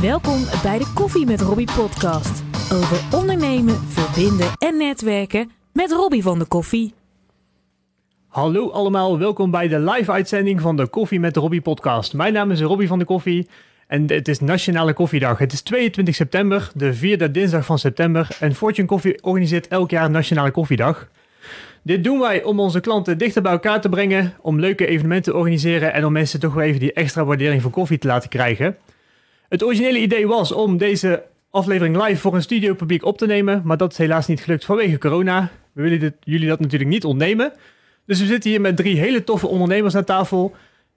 Welkom bij de Koffie met Robbie podcast. Over ondernemen, verbinden en netwerken met Robbie van de Koffie. Hallo allemaal, welkom bij de live uitzending van de Koffie met Robbie podcast. Mijn naam is Robbie van de Koffie en het is Nationale Koffiedag. Het is 22 september, de vierde dinsdag van september en Fortune Coffee organiseert elk jaar Nationale Koffiedag. Dit doen wij om onze klanten dichter bij elkaar te brengen, om leuke evenementen te organiseren en om mensen toch wel even die extra waardering voor koffie te laten krijgen. Het originele idee was om deze aflevering live voor een studiopubliek op te nemen, maar dat is helaas niet gelukt vanwege corona. We willen dit, jullie dat natuurlijk niet ontnemen. Dus we zitten hier met drie hele toffe ondernemers aan tafel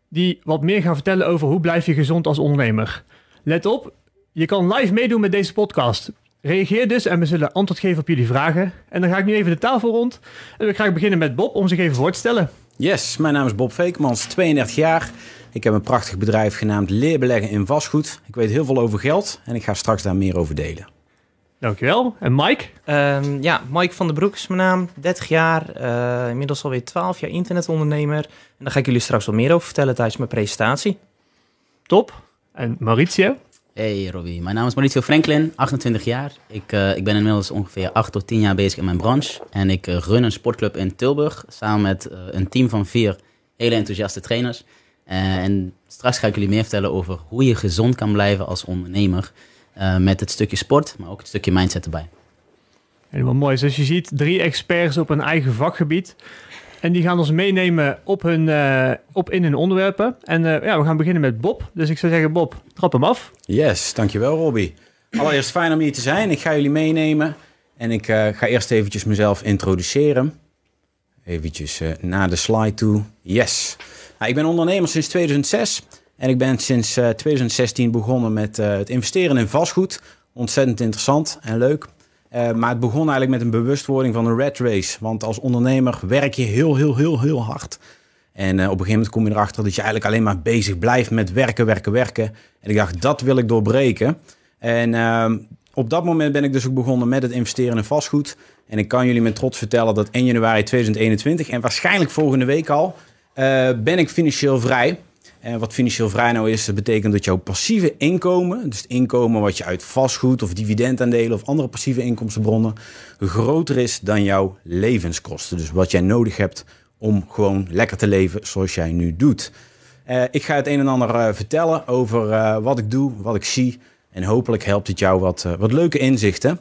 die wat meer gaan vertellen over hoe blijf je gezond als ondernemer. Let op, je kan live meedoen met deze podcast. Reageer dus en we zullen antwoord geven op jullie vragen. En dan ga ik nu even de tafel rond. En ik ga beginnen met Bob om zich even voor te stellen. Yes, mijn naam is Bob Veekmans, 32 jaar. Ik heb een prachtig bedrijf genaamd Leerbeleggen in Vastgoed. Ik weet heel veel over geld en ik ga straks daar meer over delen. Dankjewel. En Mike? Um, ja, Mike van den Broek is mijn naam. 30 jaar, uh, inmiddels alweer 12 jaar internetondernemer. En daar ga ik jullie straks wel meer over vertellen tijdens mijn presentatie. Top. En Mauricio? Hey Robbie, mijn naam is Mauricio Franklin, 28 jaar. Ik, uh, ik ben inmiddels ongeveer 8 tot 10 jaar bezig in mijn branche. En ik uh, run een sportclub in Tilburg samen met een team van vier hele enthousiaste trainers. En straks ga ik jullie meer vertellen over hoe je gezond kan blijven als ondernemer. Uh, met het stukje sport, maar ook het stukje mindset erbij. Helemaal mooi. Zoals je ziet, drie experts op een eigen vakgebied. En die gaan ons meenemen op, hun, uh, op in hun onderwerpen. En uh, ja, we gaan beginnen met Bob. Dus ik zou zeggen, Bob, trap hem af. Yes, dankjewel Robbie. Allereerst fijn om hier te zijn. Ik ga jullie meenemen. En ik ga eerst eventjes mezelf introduceren. Eventjes naar de slide toe. Yes. Nou, ik ben ondernemer sinds 2006. En ik ben sinds uh, 2016 begonnen met uh, het investeren in vastgoed. Ontzettend interessant en leuk. Uh, maar het begon eigenlijk met een bewustwording van een red race. Want als ondernemer werk je heel, heel, heel, heel hard. En op een gegeven moment kom je erachter dat je eigenlijk alleen maar bezig blijft met werken, werken, werken. En ik dacht, dat wil ik doorbreken. En ehm, op dat moment ben ik dus ook begonnen met het investeren in vastgoed. En ik kan jullie met trots vertellen dat 1 januari 2021 en waarschijnlijk volgende week al ben ik financieel vrij. En wat financieel vrij nou is, betekent dat jouw passieve inkomen, dus het inkomen wat je uit vastgoed of dividendaandelen of andere passieve inkomstenbronnen, groter is dan jouw levenskosten. Dus wat jij nodig hebt om gewoon lekker te leven zoals jij nu doet. Uh, ik ga het een en ander uh, vertellen over wat ik doe, wat ik zie. En hopelijk helpt het jou wat, wat leuke inzichten.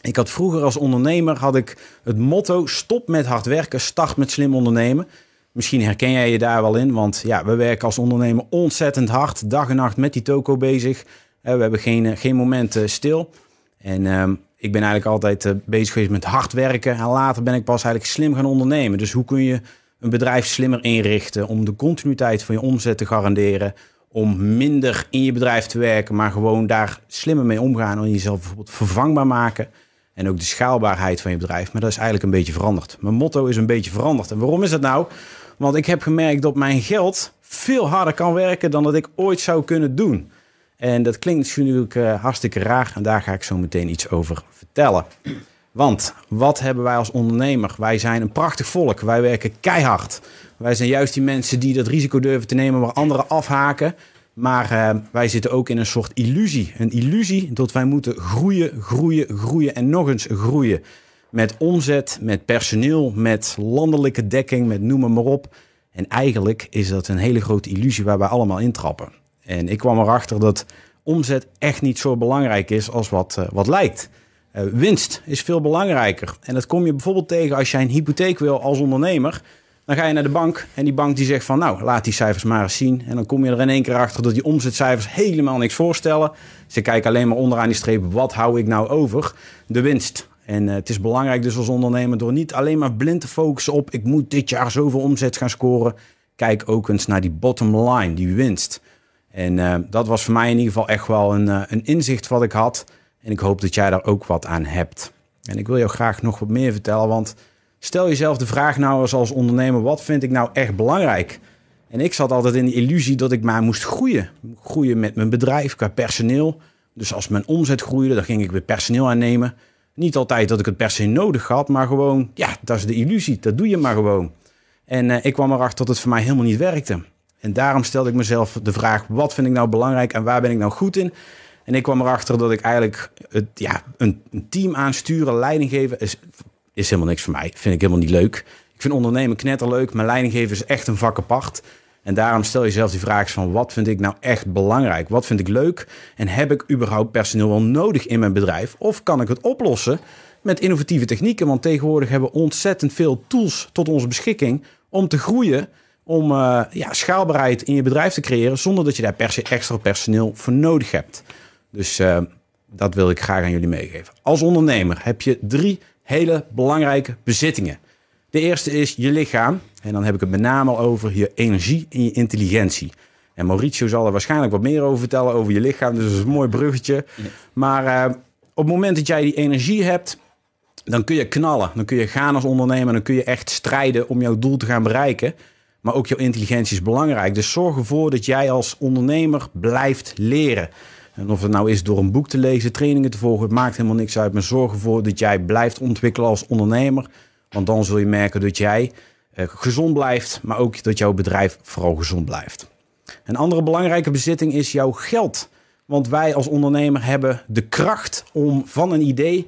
Ik had vroeger als ondernemer had ik het motto: stop met hard werken, start met slim ondernemen. Misschien herken jij je daar wel in, want ja, we werken als ondernemer ontzettend hard, dag en nacht met die toko bezig. we hebben geen, geen momenten stil. En uh, ik ben eigenlijk altijd bezig geweest met hard werken. En later ben ik pas eigenlijk slim gaan ondernemen. Dus hoe kun je een bedrijf slimmer inrichten om de continuïteit van je omzet te garanderen? Om minder in je bedrijf te werken, maar gewoon daar slimmer mee omgaan. En jezelf bijvoorbeeld vervangbaar maken. En ook de schaalbaarheid van je bedrijf. Maar dat is eigenlijk een beetje veranderd. Mijn motto is een beetje veranderd. En waarom is dat nou? Want ik heb gemerkt dat mijn geld veel harder kan werken dan dat ik ooit zou kunnen doen. En dat klinkt natuurlijk uh, hartstikke raar en daar ga ik zo meteen iets over vertellen. Want wat hebben wij als ondernemer? Wij zijn een prachtig volk. Wij werken keihard. Wij zijn juist die mensen die dat risico durven te nemen waar anderen afhaken. Maar uh, wij zitten ook in een soort illusie. Een illusie dat wij moeten groeien, groeien, groeien en nog eens groeien met omzet, met personeel, met landelijke dekking, met noem maar op. En eigenlijk is dat een hele grote illusie waar wij allemaal intrappen. En ik kwam erachter dat omzet echt niet zo belangrijk is als wat, uh, wat lijkt. Uh, winst is veel belangrijker. En dat kom je bijvoorbeeld tegen als jij een hypotheek wil als ondernemer. Dan ga je naar de bank en die bank die zegt van nou, laat die cijfers maar eens zien. En dan kom je er in één keer achter dat die omzetcijfers helemaal niks voorstellen. Ze kijken alleen maar onderaan die streep, wat hou ik nou over? De winst. En uh, het is belangrijk dus als ondernemer door niet alleen maar blind te focussen op ik moet dit jaar zoveel omzet gaan scoren. Kijk ook eens naar die bottom line, die winst. En uh, dat was voor mij in ieder geval echt wel een, uh, een inzicht wat ik had. En ik hoop dat jij daar ook wat aan hebt. En ik wil jou graag nog wat meer vertellen, want stel jezelf de vraag nou eens als ondernemer, wat vind ik nou echt belangrijk? En ik zat altijd in de illusie dat ik maar moest groeien. Groeien met mijn bedrijf, qua personeel. Dus als mijn omzet groeide, dan ging ik weer personeel aannemen. Niet altijd dat ik het per se nodig had, maar gewoon, ja, dat is de illusie. Dat doe je maar gewoon. En uh, ik kwam erachter dat het voor mij helemaal niet werkte. En daarom stelde ik mezelf de vraag: wat vind ik nou belangrijk en waar ben ik nou goed in? En ik kwam erachter dat ik eigenlijk het, ja, een, een team aansturen, leiding geven, is, is helemaal niks voor mij. Vind ik helemaal niet leuk. Ik vind ondernemen knetterleuk, maar leiding geven is echt een vak apart. En daarom stel je jezelf die vraag van wat vind ik nou echt belangrijk? Wat vind ik leuk? En heb ik überhaupt personeel wel nodig in mijn bedrijf? Of kan ik het oplossen met innovatieve technieken? Want tegenwoordig hebben we ontzettend veel tools tot onze beschikking om te groeien, om uh, ja, schaalbaarheid in je bedrijf te creëren, zonder dat je daar per se extra personeel voor nodig hebt. Dus uh, dat wil ik graag aan jullie meegeven. Als ondernemer heb je drie hele belangrijke bezittingen. De eerste is je lichaam. En dan heb ik het met name al over je energie en je intelligentie. En Mauricio zal er waarschijnlijk wat meer over vertellen over je lichaam. Dus dat is een mooi bruggetje. Maar uh, op het moment dat jij die energie hebt, dan kun je knallen. Dan kun je gaan als ondernemer. Dan kun je echt strijden om jouw doel te gaan bereiken. Maar ook jouw intelligentie is belangrijk. Dus zorg ervoor dat jij als ondernemer blijft leren. En of het nou is door een boek te lezen, trainingen te volgen, het maakt helemaal niks uit. Maar zorg ervoor dat jij blijft ontwikkelen als ondernemer. Want dan zul je merken dat jij uh, gezond blijft, maar ook dat jouw bedrijf vooral gezond blijft. Een andere belangrijke bezitting is jouw geld. Want wij als ondernemer hebben de kracht om van een idee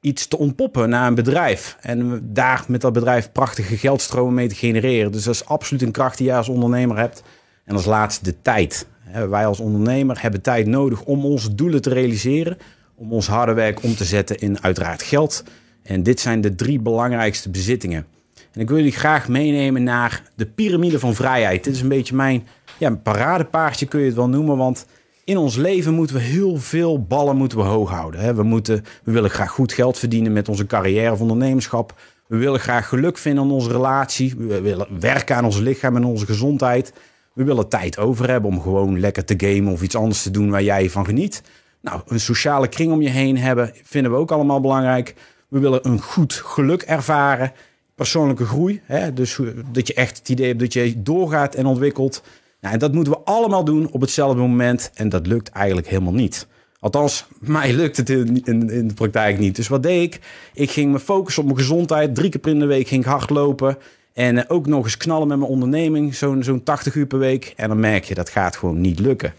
iets te ontpoppen naar een bedrijf. En daar met dat bedrijf prachtige geldstromen mee te genereren. Dus dat is absoluut een kracht die jij als ondernemer hebt. En als laatste de tijd. Wij als ondernemer hebben tijd nodig om onze doelen te realiseren. Om ons harde werk om te zetten in uiteraard geld. En dit zijn de drie belangrijkste bezittingen. En ik wil jullie graag meenemen naar de piramide van vrijheid. Dit is een beetje mijn ja, paradepaardje kun je het wel noemen. Want in ons leven moeten we heel veel ballen moeten we hoog houden. We, moeten, we willen graag goed geld verdienen met onze carrière of ondernemerschap. We willen graag geluk vinden in onze relatie. We willen werken aan ons lichaam en onze gezondheid. We willen tijd over hebben om gewoon lekker te gamen of iets anders te doen waar jij van geniet. Nou, een sociale kring om je heen hebben vinden we ook allemaal belangrijk. We willen een goed geluk ervaren. Persoonlijke groei. Hè? Dus dat je echt het idee hebt dat je doorgaat en ontwikkelt. Nou, en dat moeten we allemaal doen op hetzelfde moment. En dat lukt eigenlijk helemaal niet. Althans, mij lukt het in, in, in, de praktijk niet. Dus wat deed ik? Ik ging me focussen op mijn gezondheid. Drie keer in de week ging ik hardlopen. En eh, ook nog eens knallen met mijn onderneming. Zo'n zo'n 80 uur per week. En dan merk je, dat gaat gewoon niet lukken.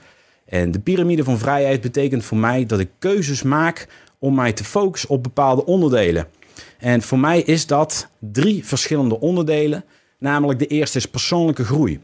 En de piramide van vrijheid betekent voor mij dat ik keuzes maak om mij te focussen op bepaalde onderdelen. En voor mij is dat drie verschillende onderdelen. Namelijk de eerste is persoonlijke groei.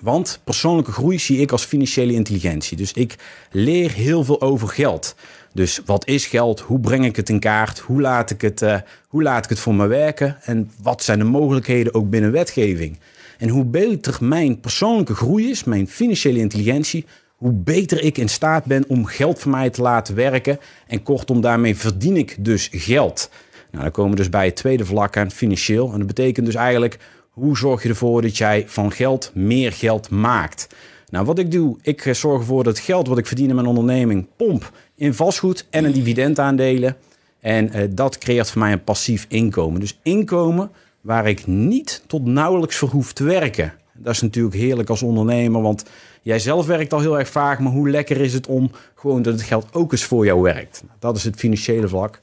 Want persoonlijke groei zie ik als financiële intelligentie. Dus ik leer heel veel over geld. Dus wat is geld? Hoe breng ik het in kaart? Hoe laat ik het, uh, hoe laat ik het voor me werken? En wat zijn de mogelijkheden ook binnen wetgeving? En hoe beter mijn persoonlijke groei is, mijn financiële intelligentie, hoe beter ik in staat ben om geld voor mij te laten werken. En kortom, daarmee verdien ik dus geld. Nou, dan komen we dus bij het tweede vlak aan, financieel. En dat betekent dus eigenlijk, hoe zorg je ervoor dat jij van geld meer geld maakt? Nou, wat ik doe, ik eh, zorg ervoor dat geld wat ik verdien in mijn onderneming pomp in vastgoed en een dividendaandelen. En uh, dat creëert voor mij een passief inkomen. Dus inkomen waar ik niet tot nauwelijks voor hoef te werken. Dat is natuurlijk heerlijk als ondernemer, want jij zelf werkt al heel erg vaak, maar hoe lekker is het om gewoon dat het geld ook eens voor jou werkt? Dat is het financiële vlak.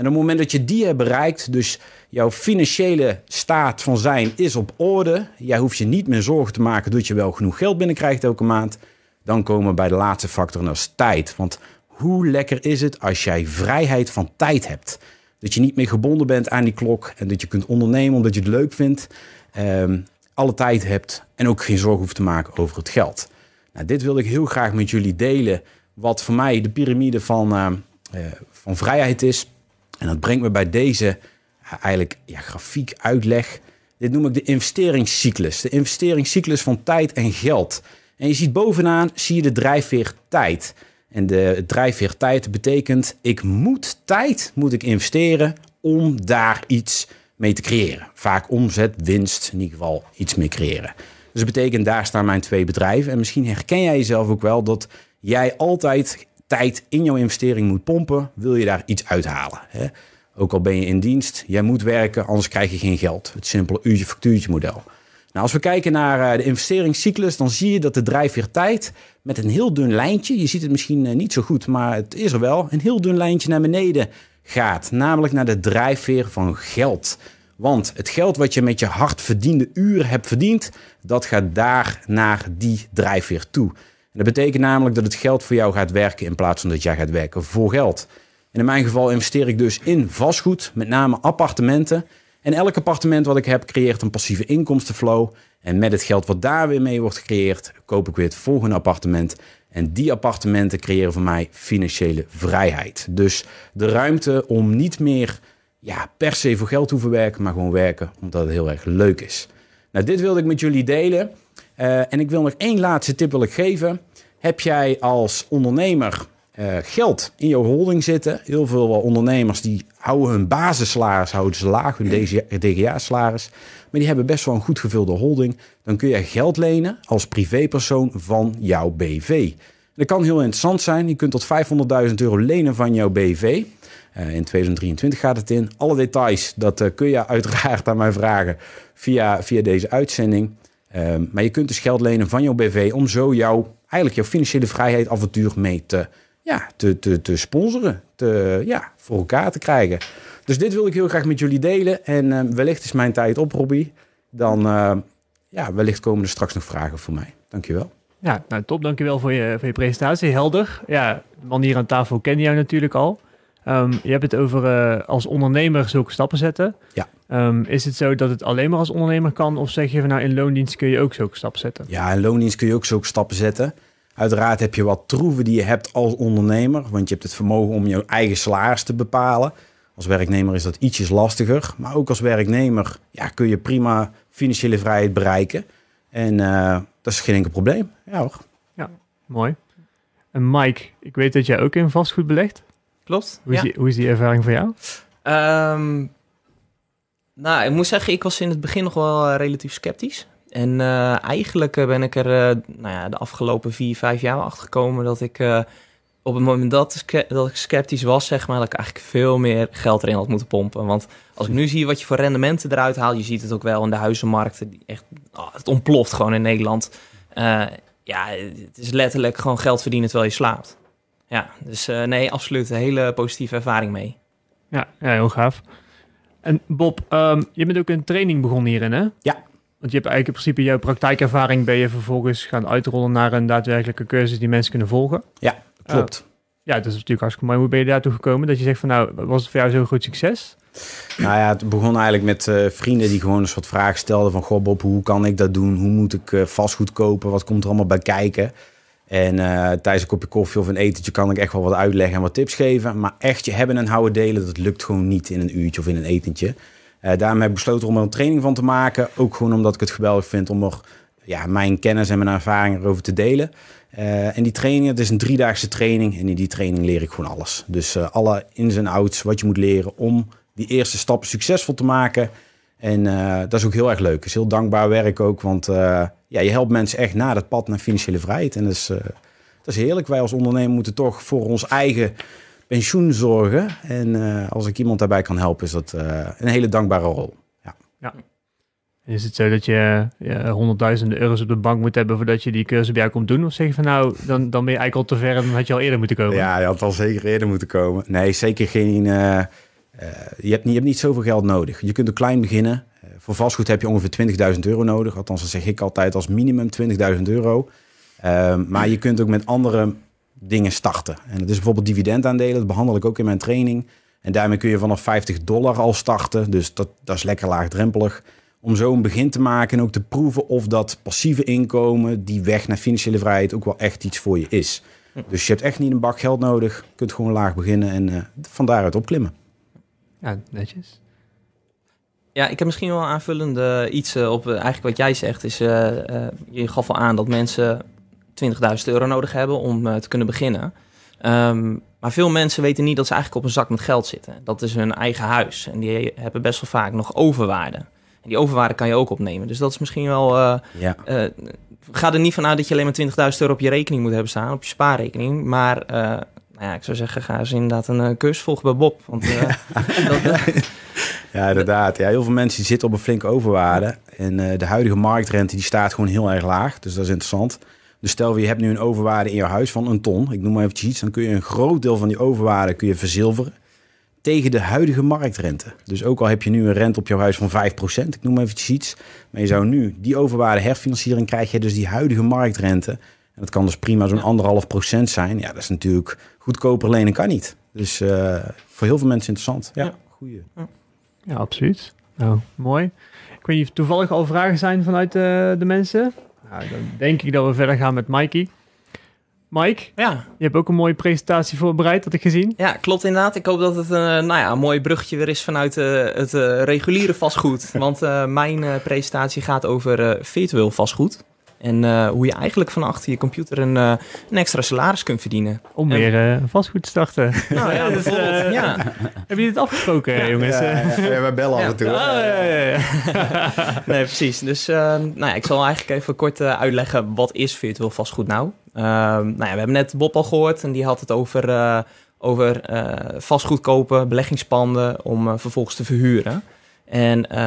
En op het moment dat je die hebt bereikt, dus jouw financiële staat van zijn is op orde, jij hoeft je niet meer zorgen te maken dat je wel genoeg geld binnenkrijgt elke maand, dan komen we bij de laatste factor en dat is tijd. Want hoe lekker is het als jij vrijheid van tijd hebt? Dat je niet meer gebonden bent aan die klok en dat je kunt ondernemen omdat je het leuk vindt. Um, alle tijd hebt en ook geen zorgen hoeft te maken over het geld. Nou, dit wilde ik heel graag met jullie delen. Wat voor mij de piramide van, uh, uh, van vrijheid is. En dat brengt me bij deze eigenlijk ja, grafiek uitleg. Dit noem ik de investeringscyclus. De investeringscyclus van tijd en geld. En je ziet bovenaan zie je de drijfveer tijd. En de drijfveer tijd betekent ik moet tijd moet ik investeren om daar iets mee te creëren. Vaak omzet, winst, in ieder geval iets mee creëren. Dus dat betekent, daar staan mijn twee bedrijven. En misschien herken jij jezelf ook wel dat jij altijd tijd in jouw investering moet pompen, wil je daar iets uithalen. Hè? Ook al ben je in dienst, jij moet werken, anders krijg je geen geld. Het simpele uurtje-factuurtje model. Nou, als we kijken naar de investeringscyclus, dan zie je dat de drijfveer tijd met een heel dun lijntje, je ziet het misschien niet zo goed, maar het is er wel, een heel dun lijntje naar beneden gaat. Namelijk naar de drijfveer van geld. Want het geld wat je met je hard verdiende uren hebt verdiend, dat gaat daar naar die drijfveer toe. En dat betekent namelijk dat het geld voor jou gaat werken in plaats van dat jij gaat werken voor geld. En in mijn geval investeer ik dus in vastgoed, met name appartementen. En elk appartement wat ik heb creëert een passieve inkomstenflow. En met het geld wat daar weer mee wordt gecreëerd, koop ik weer het volgende appartement. En die appartementen creëren voor mij financiële vrijheid. Dus de ruimte om niet meer ja, per se voor geld hoeven werken, maar gewoon werken omdat het heel erg leuk is. Nou, dit wilde ik met jullie delen. Uh, en ik wil nog één laatste tip wil ik geven. Heb jij als ondernemer uh, geld in jouw holding zitten? Heel veel ondernemers die houden hun basissalaris houden ze laag, hun DGA-salaris. Maar die hebben best wel een goed gevulde holding. Dan kun je geld lenen als privépersoon van jouw BV. Dat kan heel interessant zijn. Je kunt tot 500.000 euro lenen van jouw BV. Uh, in 2023 gaat het in. Alle details, dat kun je uiteraard aan mij vragen via, via deze uitzending. Um, maar je kunt dus geld lenen van jouw BV om zo jouw, eigenlijk jouw financiële vrijheid avontuur mee te, ja, te, te, sponsoren, te, ja, voor elkaar te krijgen. Dus dit wil ik heel graag met jullie delen. En uh, wellicht is mijn tijd op, Robbie. Dan, uh, ja, wellicht komen er straks nog vragen voor mij. Dankjewel. Ja, nou top. Dankjewel voor je, voor je presentatie. Helder. Ja, de man hier aan tafel ken jou natuurlijk al. Um, je hebt het over uh, als ondernemer zulke stappen zetten. Ja. Um, is het zo dat het alleen maar als ondernemer kan? Of zeg je van nou in loondienst kun je ook zulke stappen zetten? Ja, in loondienst kun je ook zulke stappen zetten. Uiteraard heb je wat troeven die je hebt als ondernemer. Want je hebt het vermogen om je eigen salaris te bepalen. Als werknemer is dat ietsjes lastiger. Maar ook als werknemer ja, kun je prima financiële vrijheid bereiken. En uh, dat is geen enkel probleem. Ja hoor. Ja, mooi. En Mike, ik weet dat jij ook in vastgoed belegt. Klopt. Hoe is, ja. die, hoe is die ervaring voor jou? Um, nou, ik moet zeggen, ik was in het begin nog wel uh, relatief sceptisch. En uh, eigenlijk ben ik er uh, nou ja, de afgelopen vier, vijf jaar achter gekomen dat ik op het moment dat, dat ik sceptisch was, zeg maar, dat ik eigenlijk veel meer geld erin had moeten pompen. Want als ik nu zie wat je voor rendementen eruit haalt, je ziet het ook wel in de huizenmarkten, die echt, oh, het ontploft gewoon in Nederland. ja, het is letterlijk gewoon geld verdienen terwijl je slaapt. Ja, dus uh, nee, absoluut een hele positieve ervaring mee. Ja, ja heel gaaf. En Bob, um, je bent ook een training begonnen hierin, hè? Ja. Want je hebt eigenlijk in principe jouw praktijkervaring ben je vervolgens gaan uitrollen naar een daadwerkelijke cursus die mensen kunnen volgen. Ja, klopt. Uh, ja, dat is natuurlijk hartstikke mooi. Hoe ben je daartoe gekomen? Dat je zegt van nou, was het voor jou zo'n goed succes? Nou ja, het begon eigenlijk met uh, vrienden die gewoon een soort vragen stelden van... Goh Bob, hoe kan ik dat doen? Hoe moet ik uh, vastgoed kopen? Wat komt er allemaal bij kijken? En uh, tijdens een kopje koffie of een etentje kan ik echt wel wat uitleggen en wat tips geven. Maar echt je hebben en houden delen, dat lukt gewoon niet in een uurtje of in een etentje. Uh, daarom heb ik besloten om er een training van te maken. Ook gewoon omdat ik het geweldig vind om er ja, mijn kennis en mijn ervaringen erover te delen. Uh, en die training, het is een driedaagse training. En in die training leer ik gewoon alles. Dus alle ins en outs wat je moet leren om die eerste stappen succesvol te maken. En dat is ook heel erg leuk. Het is heel dankbaar werk ook, want ja, je helpt mensen echt naar dat pad naar financiële vrijheid. En dat is, uh, dat is heerlijk. Wij als ondernemer moeten toch voor ons eigen pensioen zorgen. En uh, als ik iemand daarbij kan helpen, is dat uh, een hele dankbare rol. Ja. ja. Is het zo dat je ja, honderdduizenden euro's op de bank moet hebben voordat je die cursus bij jou komt doen? Of zeg je van nou, dan, dan ben je eigenlijk al te ver en dan had je al eerder moeten komen? Ja, je had al zeker eerder moeten komen. Nee, zeker geen... je, hebt niet, je hebt niet zoveel geld nodig. Je kunt ook klein beginnen. Vastgoed heb je ongeveer 20.000 euro nodig. Althans, dat zeg ik altijd als minimum 20.000 euro. Um, maar je kunt ook met andere dingen starten. En dat is bijvoorbeeld dividendaandelen. Dat behandel ik ook in mijn training. En daarmee kun je vanaf 50 dollar al starten. Dus dat, dat is lekker laagdrempelig. Om zo een begin te maken en ook te proeven of dat passieve inkomen, die weg naar financiële vrijheid, ook wel echt iets voor je is. Dus je hebt echt niet een bak geld nodig. Je kunt gewoon laag beginnen en uh, van daaruit opklimmen. Ja, netjes. Ja, ik heb misschien wel aanvullende iets uh, op uh, eigenlijk wat jij zegt. Is, uh, je gaf al aan dat mensen 20.000 euro nodig hebben om te kunnen beginnen. Um, maar veel mensen weten niet dat ze eigenlijk op een zak met geld zitten. Dat is hun eigen huis. En die hebben best wel vaak nog overwaarde. En die overwaarde kan je ook opnemen. Dus dat is misschien wel... ja. ga er niet vanuit dat je alleen maar 20.000 euro op je rekening moet hebben staan. Op je spaarrekening. Maar nou ja, ik zou zeggen, ga eens inderdaad een cursus volgen bij Bob. Want dat, ja, inderdaad. Ja, heel veel mensen zitten op een flinke overwaarde. En uh, de huidige marktrente die staat gewoon heel erg laag. Dus dat is interessant. Dus stel je hebt nu een overwaarde in je huis van een ton. Ik noem maar eventjes iets. Dan kun je een groot deel van die overwaarde kun je verzilveren. Tegen de huidige marktrente. Dus ook al heb je nu een rente op jouw huis van 5%. Ik noem maar eventjes iets. Maar je zou nu die overwaarde herfinanciering krijg je dus die huidige marktrente. En dat kan dus prima zo'n anderhalf procent zijn. Ja, dat is natuurlijk goedkoper lenen kan niet. Dus eh, voor heel veel mensen interessant. Ja, Ja. goeie. Ja, absoluut. Nou, mooi. Ik weet niet of toevallig al vragen zijn vanuit eh, de mensen. Nou, dan denk ik dat we verder gaan met Mikey. Mike, Ja, je hebt ook een mooie presentatie voorbereid, had ik gezien. ja, klopt inderdaad. Ik hoop dat het een, nou ja, een mooi bruggetje weer is vanuit eh, het eh, reguliere vastgoed. Want eh, mijn eh, presentatie gaat over eh, virtueel vastgoed. En eh, hoe je eigenlijk van achter je computer een, eh, een extra salaris kunt verdienen. Om En- weer eh, vastgoed te starten. Nou ja, dus, bijvoorbeeld. eh, ja. Hebben jullie het afgesproken, jongens? Eh, we bellen af en toe. ja, ja, ja. Nee, precies. Dus eh, nou ja, ik zal eigenlijk even kort uitleggen wat is virtueel vastgoed nou. Ehm, nou ja, we hebben net Bob al gehoord en die had het over, eh, over eh, vastgoed kopen, beleggingspanden om eh, vervolgens te verhuren. En eh,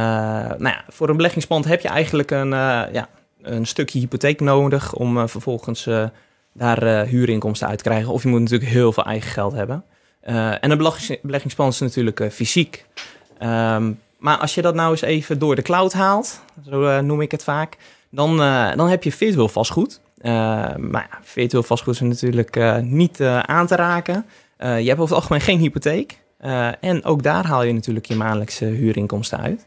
nou ja, voor een beleggingspand heb je eigenlijk een, eh, ja, een stukje hypotheek nodig om eh, vervolgens eh, daar eh, huurinkomsten uit te krijgen. Of je moet natuurlijk heel veel eigen geld hebben. En een beleggings- beleggingspand is natuurlijk fysiek. Ehm, maar als je dat nou eens even door de cloud haalt, zo noem ik het vaak, dan, dan heb je virtueel vastgoed. Eh, maar ja, virtueel vastgoed is natuurlijk niet aan te raken. Je hebt over het algemeen geen hypotheek. En ook daar haal je natuurlijk je maandelijkse huurinkomsten uit.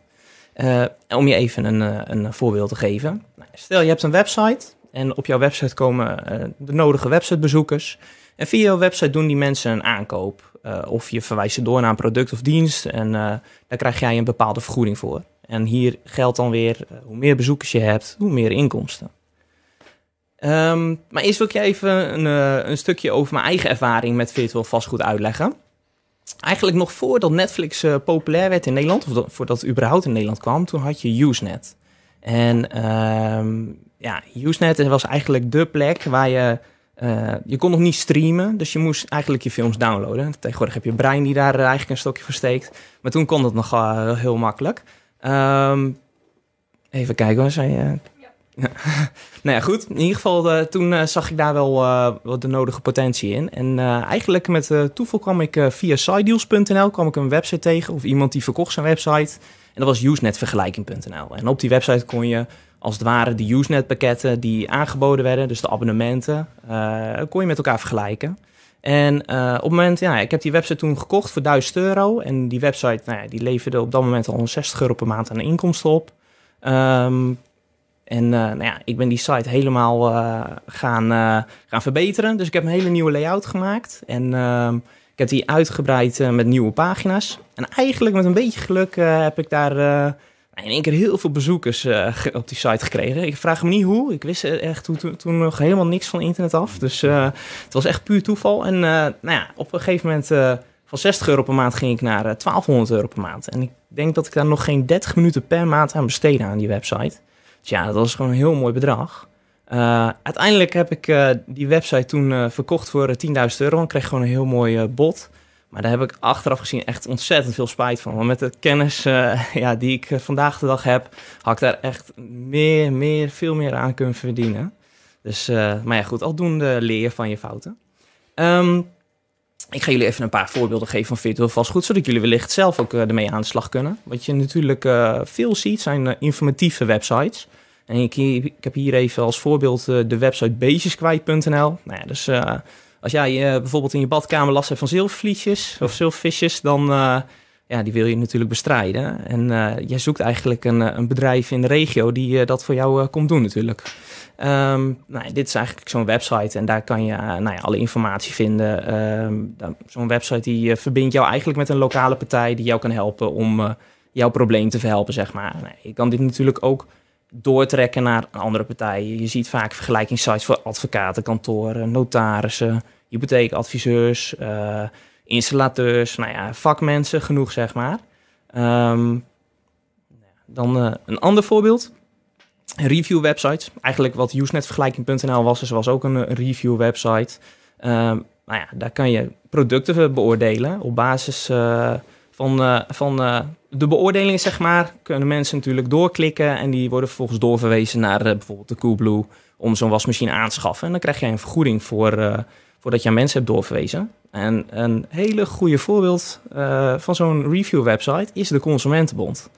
Om je even een, een voorbeeld te geven. Stel je hebt een website en op jouw website komen eh, de nodige websitebezoekers. En via jouw website doen die mensen een aankoop. Eh, of je verwijst ze door naar een product of dienst. En eh, daar krijg jij een bepaalde vergoeding voor. En hier geldt dan weer, hoe meer bezoekers je hebt, hoe meer inkomsten. Ehm, maar eerst wil ik je even een, een stukje over mijn eigen ervaring met virtueel vastgoed uitleggen. Eigenlijk nog voordat Netflix populair werd in Nederland, of dat, voordat het überhaupt in Nederland kwam, toen had je Usenet. En ehm, ja, Usenet was eigenlijk de plek waar je... eh, je kon nog niet streamen, dus je moest eigenlijk je films downloaden. Tegenwoordig heb je Brein die daar eh, eigenlijk een stokje voor steekt. Maar toen kon dat nog eh, heel makkelijk. Ehm, even kijken hoor, zei je... Nou ja, goed. In ieder geval, eh, toen eh, zag ik daar wel wat de nodige potentie in. En eigenlijk met toeval kwam ik via sidedeals.nl kwam ik een website tegen, of iemand die verkocht zijn website. En dat was usenetvergelijking.nl. En op die website kon je als het ware de Usenet pakketten die aangeboden werden, dus de abonnementen, kon je met elkaar vergelijken. En op het moment, ja, ik heb die website toen gekocht voor 1000 euro. En die website, nou ja, die leverde op dat moment al 60 euro per maand aan inkomsten op. Um, en uh, nou ja, ik ben die site helemaal uh, gaan, uh, gaan verbeteren. Dus ik heb een hele nieuwe layout gemaakt. En ehm, ik heb die uitgebreid eh, met nieuwe pagina's. En eigenlijk met een beetje geluk heb ik daar in één keer heel veel bezoekers op die site gekregen. Ik vraag me niet hoe. Ik wist echt toen, toen nog helemaal niks van internet af. Dus het was echt puur toeval. En nou ja, op een gegeven moment van 60 euro per maand ging ik naar 1200 euro per maand. En ik denk dat ik daar nog geen 30 minuten per maand aan besteedde aan die website. Ja, dat was gewoon een heel mooi bedrag. Uh, uiteindelijk heb ik uh, die website toen uh, verkocht voor 10.000 euro. En kreeg gewoon een heel mooi bod. Maar daar heb ik achteraf gezien echt ontzettend veel spijt van. Want met de kennis ja, die ik vandaag de dag heb, had ik daar echt meer, meer, veel meer aan kunnen verdienen. Dus, maar ja, goed, aldoende leer van je fouten. Um, ik ga jullie even een paar voorbeelden geven van virtueel vastgoed, zodat jullie wellicht zelf ook ermee aan de slag kunnen. Wat je natuurlijk veel ziet zijn informatieve websites. En ik, ik, heb hier even als voorbeeld de website beestjeskwijt.nl. Nou ja, dus als jij bijvoorbeeld in je badkamer last hebt van zilvervliesjes of zilvervisjes, dan ja, die wil je natuurlijk bestrijden. En jij zoekt eigenlijk een, een, bedrijf in de regio die dat voor jou komt doen natuurlijk. Um, nou, dit is eigenlijk zo'n website en daar kan je uh, nou ja, alle informatie vinden. Um, zo'n website die uh, verbindt jou eigenlijk met een lokale partij die jou kan helpen om uh, jouw probleem te verhelpen, zeg maar. Nou, je kan dit natuurlijk ook doortrekken naar andere partijen. Je ziet vaak vergelijkingssites voor advocaten, kantoren, notarissen, hypotheekadviseurs, installateurs, nou ja, vakmensen, genoeg zeg maar. Um, dan een ander voorbeeld review websites. Eigenlijk wat usenetvergelijking.nl was, was ook een, een review website. Um, nou ja, daar kan je producten beoordelen op basis van, van de beoordelingen, zeg maar. Kunnen mensen natuurlijk doorklikken en die worden vervolgens doorverwezen naar bijvoorbeeld de Coolblue om zo'n wasmachine aan te schaffen. En dan krijg je een vergoeding voor, voordat je aan mensen hebt doorverwezen. En een hele goede voorbeeld van zo'n review website is de Consumentenbond.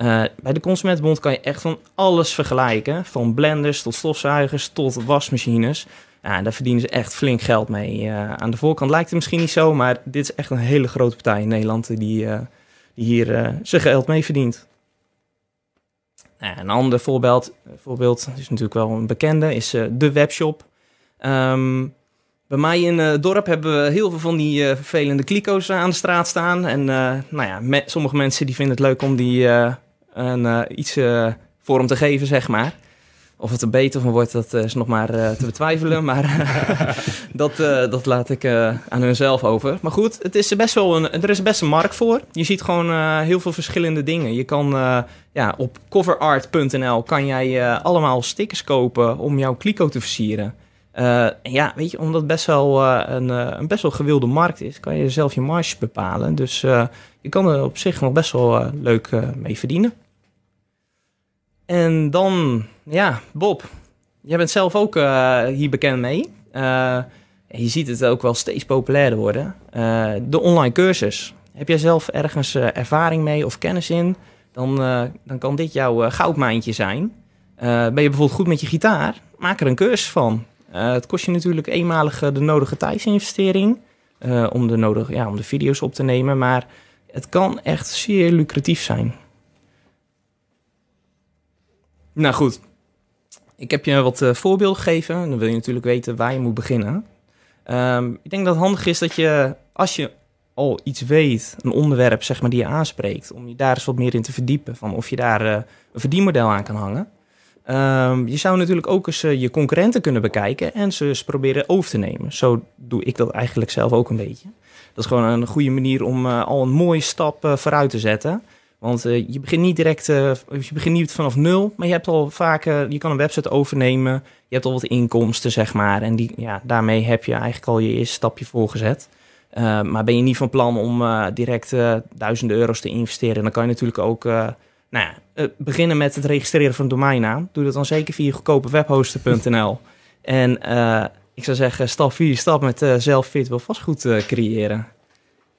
Eh, bij de Consumentenbond kan je echt van alles vergelijken. Van blenders tot stofzuigers tot wasmachines. Ja, daar verdienen ze echt flink geld mee. Eh, aan de voorkant lijkt het misschien niet zo, maar dit is echt een hele grote partij in Nederland eh, die hier eh, zijn geld mee verdient. Nou een ander voorbeeld, voorbeeld is natuurlijk wel een bekende, is eh, de webshop. Ehm, bij mij in het dorp hebben we heel veel van die eh, vervelende kliko's eh, aan de straat staan. En eh, nou ja, sommige mensen die vinden het leuk om die eh, een, eh, iets eh, vorm te geven, zeg maar. Of het er beter van wordt, dat eh, is nog maar eh, te betwijfelen. Maar dat, eh, dat laat ik aan hunzelf over. Maar goed, het is best wel een, er is best een markt voor. Je ziet gewoon heel veel verschillende dingen. Je kan ja, op coverart.nl kan jij allemaal stickers kopen om jouw kliko te versieren. En ja, weet je, omdat het best wel een, een best wel gewilde markt is, kan je zelf je marges bepalen. Dus je kan er op zich nog best wel leuk mee verdienen. En dan, ja, Bob, jij bent zelf ook eh, hier bekend mee. Eh, je ziet het ook wel steeds populairder worden. Eh, de online cursus. Heb jij zelf ergens ervaring mee of kennis in? Dan, dan kan dit jouw goudmijntje zijn. Ben je bijvoorbeeld goed met je gitaar? Maak er een cursus van. Het kost je natuurlijk eenmalig de nodige tijdsinvestering. om, de nodige, ja, om de video's op te nemen. Maar het kan echt zeer lucratief zijn. Nou goed, ik heb je wat eh, voorbeelden gegeven. Dan wil je natuurlijk weten waar je moet beginnen. Ehm, ik denk dat het handig is dat je, als je al iets weet, een onderwerp zeg maar, die je aanspreekt, om je daar eens wat meer in te verdiepen. Van of je daar eh, een verdienmodel aan kan hangen. Ehm, je zou natuurlijk ook eens eh, je concurrenten kunnen bekijken en ze eens proberen over te nemen. Zo doe ik dat eigenlijk zelf ook een beetje. Dat is gewoon een goede manier om al een mooie stap vooruit te zetten. Want eh, je begint niet direct, eh, je begint niet vanaf nul, maar je hebt al vaak, je kan een website overnemen. Je hebt al wat inkomsten, zeg maar. En die, ja, daarmee heb je eigenlijk al je eerste stapje voorgezet. Eh, maar ben je niet van plan om direct duizenden euro's te investeren, dan kan je natuurlijk ook nou ja, beginnen met het registreren van een domeinnaam. Doe dat dan zeker via goedkopewebhoster.nl. en eh, ik zou zeggen, stap 4, stap met zelf virtueel vastgoed creëren.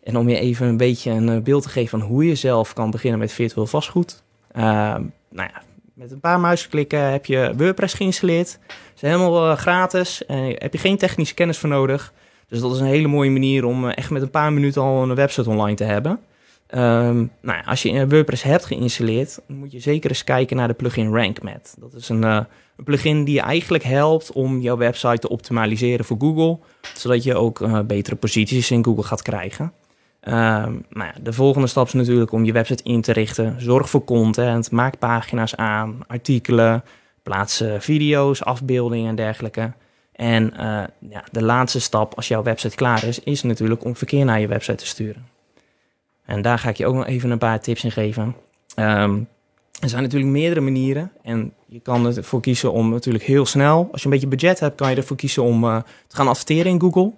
En om je even een beetje een eh, beeld te geven van hoe je zelf kan beginnen met virtueel vastgoed. Eh, nou ja, met een paar muisklikken heb je WordPress geïnstalleerd. Het is helemaal eh, gratis en heb je geen technische kennis voor nodig. Dus dat is een hele mooie manier om echt met een paar minuten al een website online te hebben. Ehm, nou ja, als je WordPress hebt geïnstalleerd, moet je zeker eens kijken naar de plugin RankMath. Dat is een, een plugin die je eigenlijk helpt om jouw website te optimaliseren voor Google, zodat je ook betere posities in Google gaat krijgen. Ehm, nou ja, de volgende stap is natuurlijk om je website in te richten. Zorg voor content, maak pagina's aan, artikelen, plaats eh, video's, afbeeldingen en dergelijke. En eh, ja, de laatste stap, als jouw website klaar is, is natuurlijk om verkeer naar je website te sturen. En daar ga ik je ook nog even een paar tips in geven. Ehm, er zijn natuurlijk meerdere manieren. En je kan ervoor kiezen om natuurlijk heel snel, als je een beetje budget hebt, kan je ervoor kiezen om eh, te gaan adverteren in Google.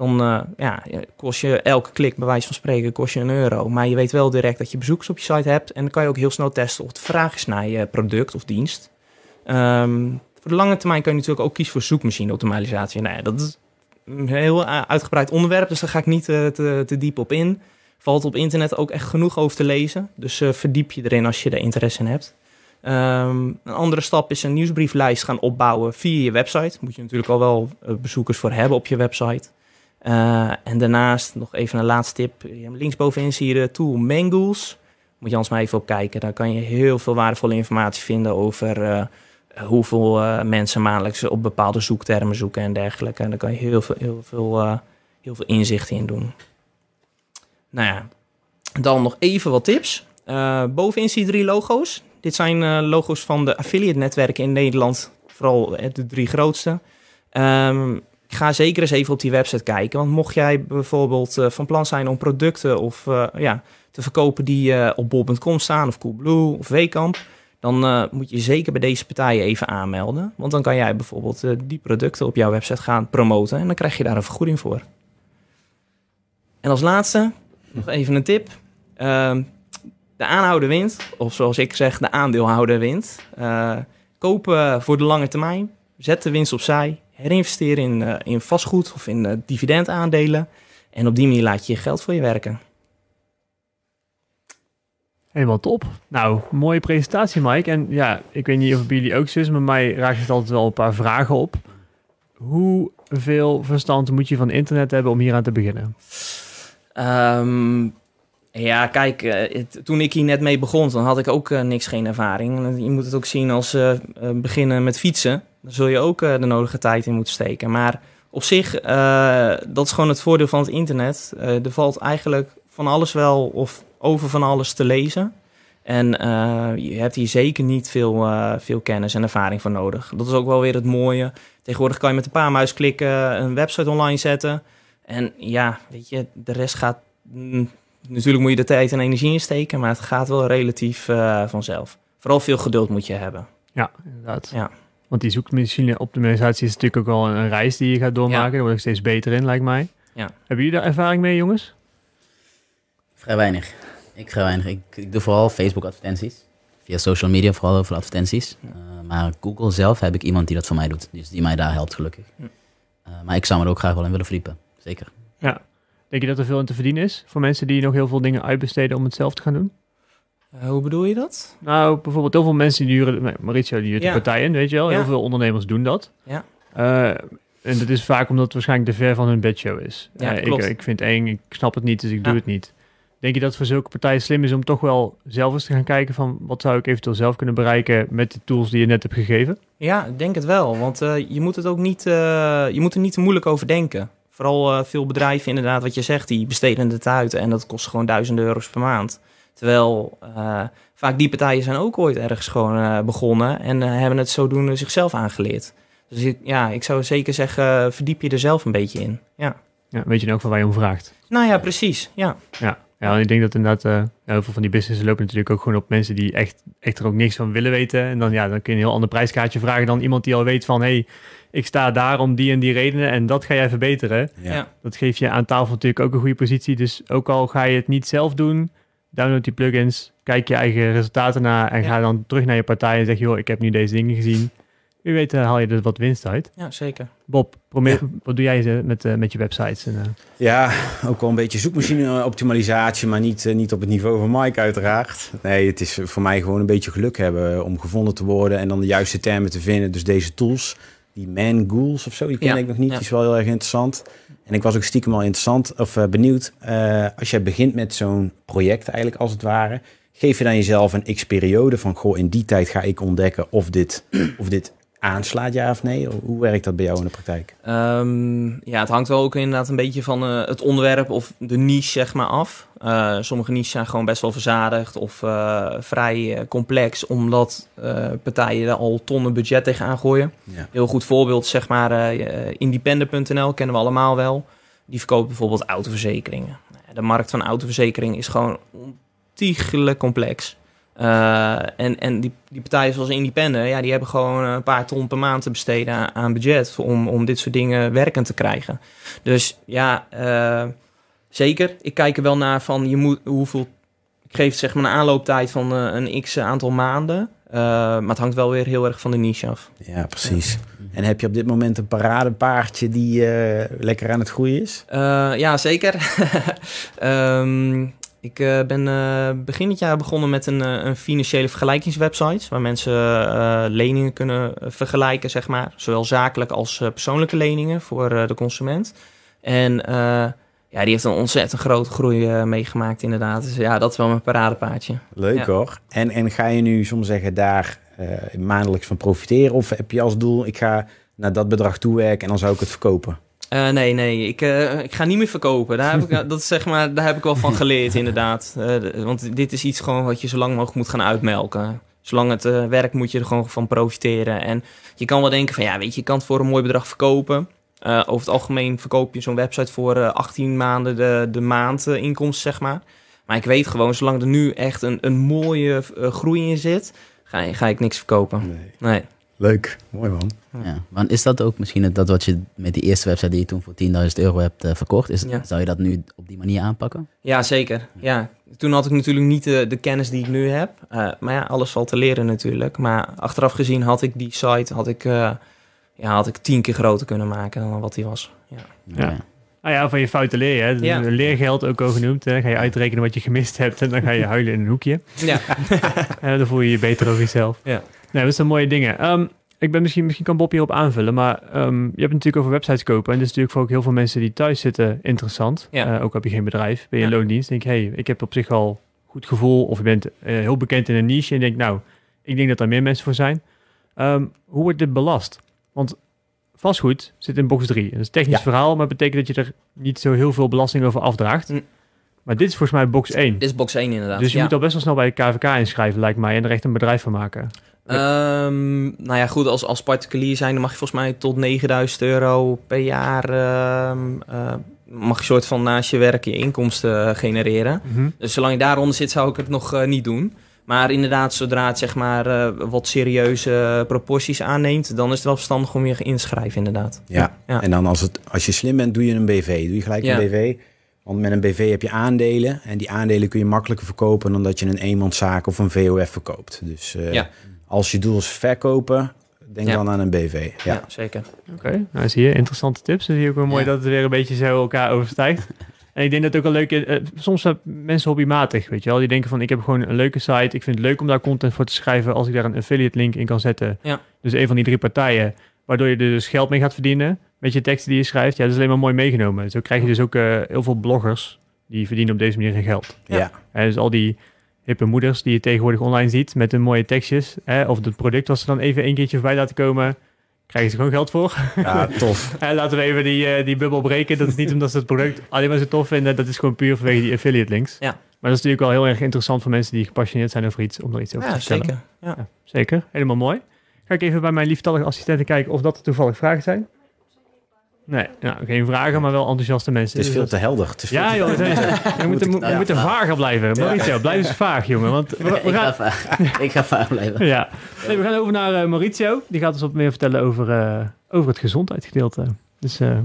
Dan eh, ja, kost je elke klik, bij wijze van spreken, kost je een euro. Maar je weet wel direct dat je bezoekers op je site hebt. En dan kan je ook heel snel testen of de vraag is naar je product of dienst. Ehm, voor de lange termijn kan je natuurlijk ook kiezen voor zoekmachine-optimalisatie. Nou ja, dat is een heel uh, uitgebreid onderwerp, dus daar ga ik niet te, diep op in. Valt op internet ook echt genoeg over te lezen. Dus verdiep je erin als je er interesse in hebt. Um, een andere stap is een nieuwsbrieflijst gaan opbouwen via je website. Moet je natuurlijk al wel bezoekers voor hebben op je website. Uh, en daarnaast nog even een laatste tip. Linksbovenin zie je de tool Mangools. Moet je anders maar even op kijken. Daar kan je heel veel waardevolle informatie vinden over uh, hoeveel uh, mensen maandelijks op bepaalde zoektermen zoeken en dergelijke. En daar kan je heel veel, heel veel, heel veel inzicht in doen. Nou ja, dan nog even wat tips. Bovenin zie je drie logo's. Dit zijn logo's van de affiliate netwerken in Nederland. Vooral de drie grootste. Um, ga zeker eens even op die website kijken. Want mocht jij bijvoorbeeld uh, van plan zijn om producten of, uh, ja, te verkopen die uh, op bol.com staan, of Coolblue of Wekamp, dan moet je zeker bij deze partijen even aanmelden. Want dan kan jij bijvoorbeeld die producten op jouw website gaan promoten en dan krijg je daar een vergoeding voor. En als laatste, nog even een tip. Uh, de aanhouder wint, of zoals ik zeg, de aandeelhouder wint. Kopen voor de lange termijn, zet de winst opzij, herinvesteren in, uh, in vastgoed of in uh, dividendaandelen. En op die manier laat je je geld voor je werken. Helemaal top. Nou, mooie presentatie, Mike. En ja, ik weet niet of het bij jullie ook zo is, maar mij raakt het altijd wel een paar vragen op. Hoeveel verstand moet je van internet hebben om hier aan te beginnen? Ehm, ja, kijk, eh, toen ik hier net mee begon, dan had ik ook eh, niks, geen ervaring. Je moet het ook zien als eh, beginnen met fietsen. Dan zul je ook de nodige tijd in moeten steken. Maar op zich, dat is gewoon het voordeel van het internet. Er valt eigenlijk van alles wel of over van alles te lezen. En je hebt hier zeker niet veel, veel kennis en ervaring voor nodig. Dat is ook wel weer het mooie. Tegenwoordig kan je met een paar muisklikken een website online zetten. En ja, weet je, de rest gaat... natuurlijk moet je de tijd en energie insteken, maar het gaat wel relatief eh, vanzelf. Vooral veel geduld moet je hebben. Ja, inderdaad. Ja. Want die zoekmachine optimalisatie is natuurlijk ook wel een, reis die je gaat doormaken. Daar word ik steeds beter in, lijkt mij. Ja. Hebben jullie daar ervaring mee, jongens? Vrij weinig. Ik vrij weinig. Ik, ik doe vooral Facebook advertenties. Via social media vooral heel veel advertenties. Eh, maar Google zelf heb ik iemand die dat voor mij doet. Dus die mij daar helpt gelukkig. Eh, maar ik zou me er ook graag wel in willen verdiepen. Zeker. Denk je dat er veel in te verdienen is voor mensen die nog heel veel dingen uitbesteden om het zelf te gaan doen? Eh, hoe bedoel je dat? Nou, bijvoorbeeld heel veel mensen die huren, Mauricio die huurt Ja. de partij in, weet je wel. Heel veel ondernemers doen dat. Ja. Eh, en dat is vaak omdat het waarschijnlijk te ver van hun bedshow is. Ja, Eh, ik, klopt. ik vind het eng, ik snap het niet, dus ik doe het niet. Denk je dat het voor zulke partijen slim is om toch wel zelf eens te gaan kijken van wat zou ik eventueel zelf kunnen bereiken met de tools die je net hebt gegeven? Ja, ik denk het wel. Want je moet het ook niet, je moet er niet te moeilijk over denken. Vooral eh, veel bedrijven, inderdaad, wat je zegt, die besteden het uit en dat kost gewoon duizenden euro's per maand. Terwijl eh, vaak die partijen zijn ook ooit ergens gewoon eh, begonnen en hebben het zodoende zichzelf aangeleerd. Dus ik, ja, ik zou zeker zeggen, verdiep je er zelf een beetje in. Ja. Ja, weet je nou ook van waar je om vraagt? Nou ja, precies. Ja. Ja, ja en ik denk dat inderdaad eh, heel veel van die businesses lopen natuurlijk ook gewoon op mensen die echt, echt er ook niks van willen weten. En dan, ja, dan kun je een heel ander prijskaartje vragen dan iemand die al weet van... hey, ik sta daar om die en die redenen en dat ga jij verbeteren. Ja. Ja. Dat geeft je aan tafel natuurlijk ook een goede positie. Dus ook al ga je het niet zelf doen, download die plugins, kijk je eigen resultaten na en Ja. ga dan terug naar je partij en zeg joh, ik heb nu deze dingen gezien. Wie weet eh, haal je er wat winst uit. ja, zeker. Bob, probeer, wat doe jij met, eh, met je websites? En, eh, Ja, ook wel een beetje zoekmachine-optimalisatie, maar niet, niet op het niveau van Mike uiteraard. Nee, het is voor mij gewoon een beetje geluk hebben om gevonden te worden en dan de juiste termen te vinden. Dus deze tools, die Mangools of zo, die ken Ja, ik nog niet. ja. Die is wel heel erg interessant. En ik was ook stiekem al interessant of benieuwd. eh, als jij begint met zo'n project eigenlijk als het ware, geef je dan jezelf een x-periode van, goh, in die tijd ga ik ontdekken of dit, of dit aanslaat, ja of nee? Hoe werkt dat bij jou in de praktijk? Ehm, ja, het hangt wel ook inderdaad een beetje van eh, het onderwerp of de niche zeg maar af. Eh, sommige niches zijn gewoon best wel verzadigd of eh, vrij complex, omdat partijen er al tonnen budget tegenaan gooien. Ja. Heel goed voorbeeld, zeg maar, independent.nl kennen we allemaal wel. Die verkoopt bijvoorbeeld autoverzekeringen. Nou De markt van autoverzekering is gewoon ontiegelijk complex. Eh, en en die, die partijen zoals Independent, ja, die hebben gewoon een paar ton per maand te besteden aan, aan budget om, om dit soort dingen werkend te krijgen. Dus ja, eh, zeker. Ik kijk er wel naar van je moet hoeveel. Ik geef zeg maar een aanlooptijd van eh, een x aantal maanden. Maar het hangt wel weer heel erg van de niche af. Ja, precies. En heb je op dit moment een paradepaardje die lekker aan het groeien is? Ja, zeker. Ehm, ik eh, ben eh, begin dit jaar begonnen met een, eh, een financiële vergelijkingswebsite. Waar mensen leningen kunnen vergelijken, zeg maar. Zowel zakelijk als persoonlijke leningen voor de consument. En ja, die heeft een ontzettend grote groei meegemaakt, inderdaad. Dus ja, dat is wel mijn paradepaardje. Leuk Ja. hoor. En, en ga je nu soms zeggen daar maandelijks van profiteren? Of heb je als doel, ik ga naar dat bedrag toewerken en dan zou ik het verkopen? Eh, nee, nee, ik, eh, ik ga niet meer verkopen. Daar heb, ik, dat is zeg maar, daar heb ik wel van geleerd, inderdaad. Eh, want dit is iets gewoon wat je zo lang mogelijk moet gaan uitmelken. Zolang het werkt moet je er gewoon van profiteren. En je kan wel denken van, ja, weet je, je kan het voor een mooi bedrag verkopen. Over het algemeen verkoop je zo'n website voor eh, 18 maanden de, de maand inkomsten, zeg maar. Maar ik weet gewoon, zolang er nu echt een, een mooie groei in zit, ga, ga ik niks verkopen. Nee. Nee. Leuk, mooi man. Ja. Want is dat ook misschien het- dat wat je met die eerste website die je toen voor 10.000 euro hebt eh, verkocht? Is, Ja. Zou je dat nu op die manier aanpakken? Ja, zeker. Ja. Toen had ik natuurlijk niet de, de kennis die ik nu heb. Eh, maar ja, alles valt te leren natuurlijk. Maar achteraf gezien had ik die site had ik, eh, ja, had ik tien keer groter kunnen maken dan wat die was. Ja. Ja. Nou ja, van je fouten leer je. Ja. Leergeld ook al genoemd. Hè. Ga je uitrekenen wat je gemist hebt en dan ga je huilen in een hoekje. Ja. En dan voel je je beter over jezelf. Ja. Nee, dat zijn mooie dingen. Ehm, ik ben misschien, misschien kan Bob hierop aanvullen, maar ehm, je hebt het natuurlijk over websites kopen. En dat is natuurlijk voor ook heel veel mensen die thuis zitten interessant. Ja. Eh, ook heb je geen bedrijf, ben je in Ja. loondienst. denk je, hey, ik heb op zich al goed gevoel. Of je bent eh, heel bekend in een niche. En je denkt, nou, ik denk dat daar meer mensen voor zijn. Ehm, hoe wordt dit belast? Want vastgoed zit in box 3. Dat is een technisch Ja. verhaal, maar betekent dat je er niet zo heel veel belasting over afdraagt. Hm. Maar dit is volgens mij box 1. Dit is box 1 inderdaad. Dus je ja. moet al best wel snel bij de KVK inschrijven, lijkt mij. En er echt een bedrijf van maken. Ehm, nou ja, goed, als, als particulier zijn, dan mag je volgens mij tot 9000 euro per jaar. ehm, eh, mag je soort van naast je werk je inkomsten eh, genereren. Mhm. Dus zolang je daaronder zit, zou ik het nog eh, niet doen. Maar inderdaad, zodra het zeg maar wat serieuze proporties aanneemt, dan is het wel verstandig om je te schrijven, inderdaad. Ja. Ja. En dan als, het, als je slim bent, doe je een BV. Doe je gelijk Ja. een BV. Want met een BV heb je aandelen. En die aandelen kun je makkelijker verkopen dan dat je een eenmanszaak of een VOF verkoopt. Dus Ja. Als je doel is verkopen, denk Ja. dan aan een BV. Ja, Ja. zeker. Oké, nou zie je, interessante tips. Dan zie je ook wel mooi Ja. dat het weer een beetje zo elkaar overstijgt. en ik denk dat het ook een leuke... eh, soms zijn mensen hobbymatig, weet je wel. Die denken van, ik heb gewoon een leuke site. Ik vind het leuk om daar content voor te schrijven als ik daar een affiliate link in kan zetten. Ja. Dus een van die drie partijen, waardoor je er dus geld mee gaat verdienen met je teksten die je schrijft. Ja, dat is alleen maar mooi meegenomen. Zo krijg je dus ook eh, heel veel bloggers die verdienen op deze manier geen geld. Ja. Ja. Hè, dus al die hippe moeders die je tegenwoordig online ziet met hun mooie tekstjes. Hè, of het product wat ze dan even een keertje voorbij laten komen, krijgen ze gewoon geld voor. Ja, tof. Hè, laten we even die, eh, die bubbel breken. Dat is niet omdat ze het product alleen maar zo tof vinden. Dat is gewoon puur vanwege die affiliate links. Ja. Maar dat is natuurlijk wel heel erg interessant voor mensen die gepassioneerd zijn over iets, om er iets over Ja, te vertellen. zeker. Ja. Ja, zeker, helemaal mooi. Ga ik even bij mijn lieftallige assistenten kijken of dat er toevallig vragen zijn. Nee, nou, geen vragen, maar wel enthousiaste mensen. Het is veel te helder. Het is veel ja, te- joh, we, we moeten, we Ja. moeten vager blijven. Mauricio, blijf eens vaag, jongen. Want we, we ik, gaan, ga vaag, ik ga vaag blijven. ja. nee, we gaan over naar eh, Mauricio. Die gaat ons wat meer vertellen over, eh, over het gezondheidsgedeelte. Dus eh,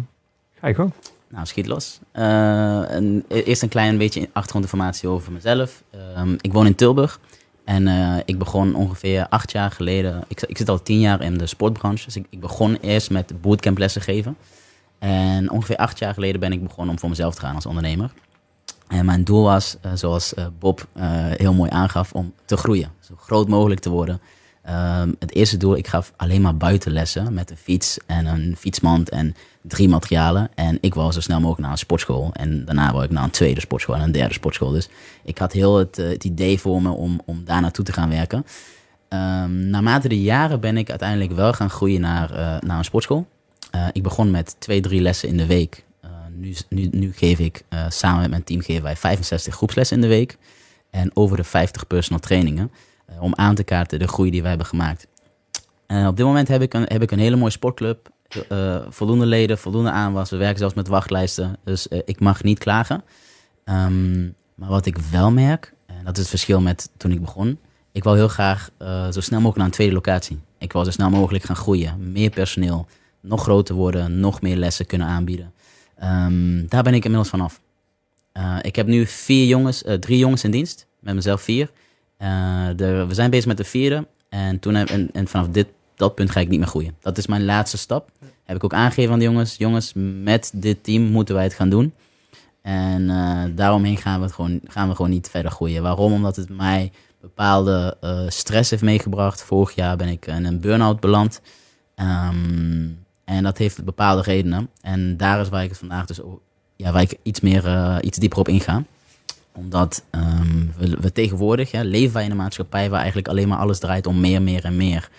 ga je gewoon. Nou, schiet los. Eh, een, eerst een klein beetje achtergrondinformatie over mezelf. Ehm, ik woon in Tilburg. En eh, ik begon ongeveer acht jaar geleden. Ik, ik zit al tien jaar in de sportbranche. Dus ik, ik begon eerst met bootcamplessen geven. En ongeveer acht jaar geleden ben ik begonnen om voor mezelf te gaan als ondernemer. En mijn doel was, eh, zoals eh, Bob eh, heel mooi aangaf, om te groeien. Zo groot mogelijk te worden. Ehm, het eerste doel, ik gaf alleen maar buitenlessen met een fiets en een fietsmand en drie materialen. En ik wou zo snel mogelijk naar een sportschool. En daarna wou ik naar een tweede sportschool en een derde sportschool. Dus ik had heel het, idee voor me om, om daar naartoe te gaan werken. Ehm, naarmate de jaren ben ik uiteindelijk wel gaan groeien naar, naar een sportschool. Eh, ik begon met twee, drie lessen in de week. Eh, nu, nu, nu geef ik eh, samen met mijn team geven wij 65 groepslessen in de week. En over de 50 personal trainingen. om aan te kaarten de groei die wij hebben gemaakt. En op dit moment heb ik een, heb ik een hele mooie sportclub. voldoende leden, voldoende aanwas. We werken zelfs met wachtlijsten. Dus ik mag niet klagen. Ehm, maar wat ik wel merk, en dat is het verschil met toen ik begon. Ik wil heel graag zo snel mogelijk naar een tweede locatie. Ik wil zo snel mogelijk gaan groeien. Meer personeel, nog groter worden, nog meer lessen kunnen aanbieden. Ehm, daar ben ik inmiddels vanaf. Eh ik heb nu vier jongens, eh, drie jongens in dienst. Met mezelf vier. Eh, de, we zijn bezig met de vierde. En, toen, en, vanaf dit, dat punt ga ik niet meer groeien. Dat is mijn laatste stap. Heb ik ook aangegeven aan de jongens. Jongens, met dit team moeten wij het gaan doen. En daaromheen gaan we, het gewoon, gaan we gewoon niet verder groeien. Waarom? Omdat het mij bepaalde stress heeft meegebracht. Vorig jaar ben ik in een burn-out beland. Ehm, en dat heeft bepaalde redenen. En daar is waar ik het vandaag dus ja, waar ik iets, meer, eh, iets dieper op inga. Omdat ehm, we, tegenwoordig hè, leven wij in een maatschappij waar eigenlijk alleen maar alles draait om meer, meer en meer.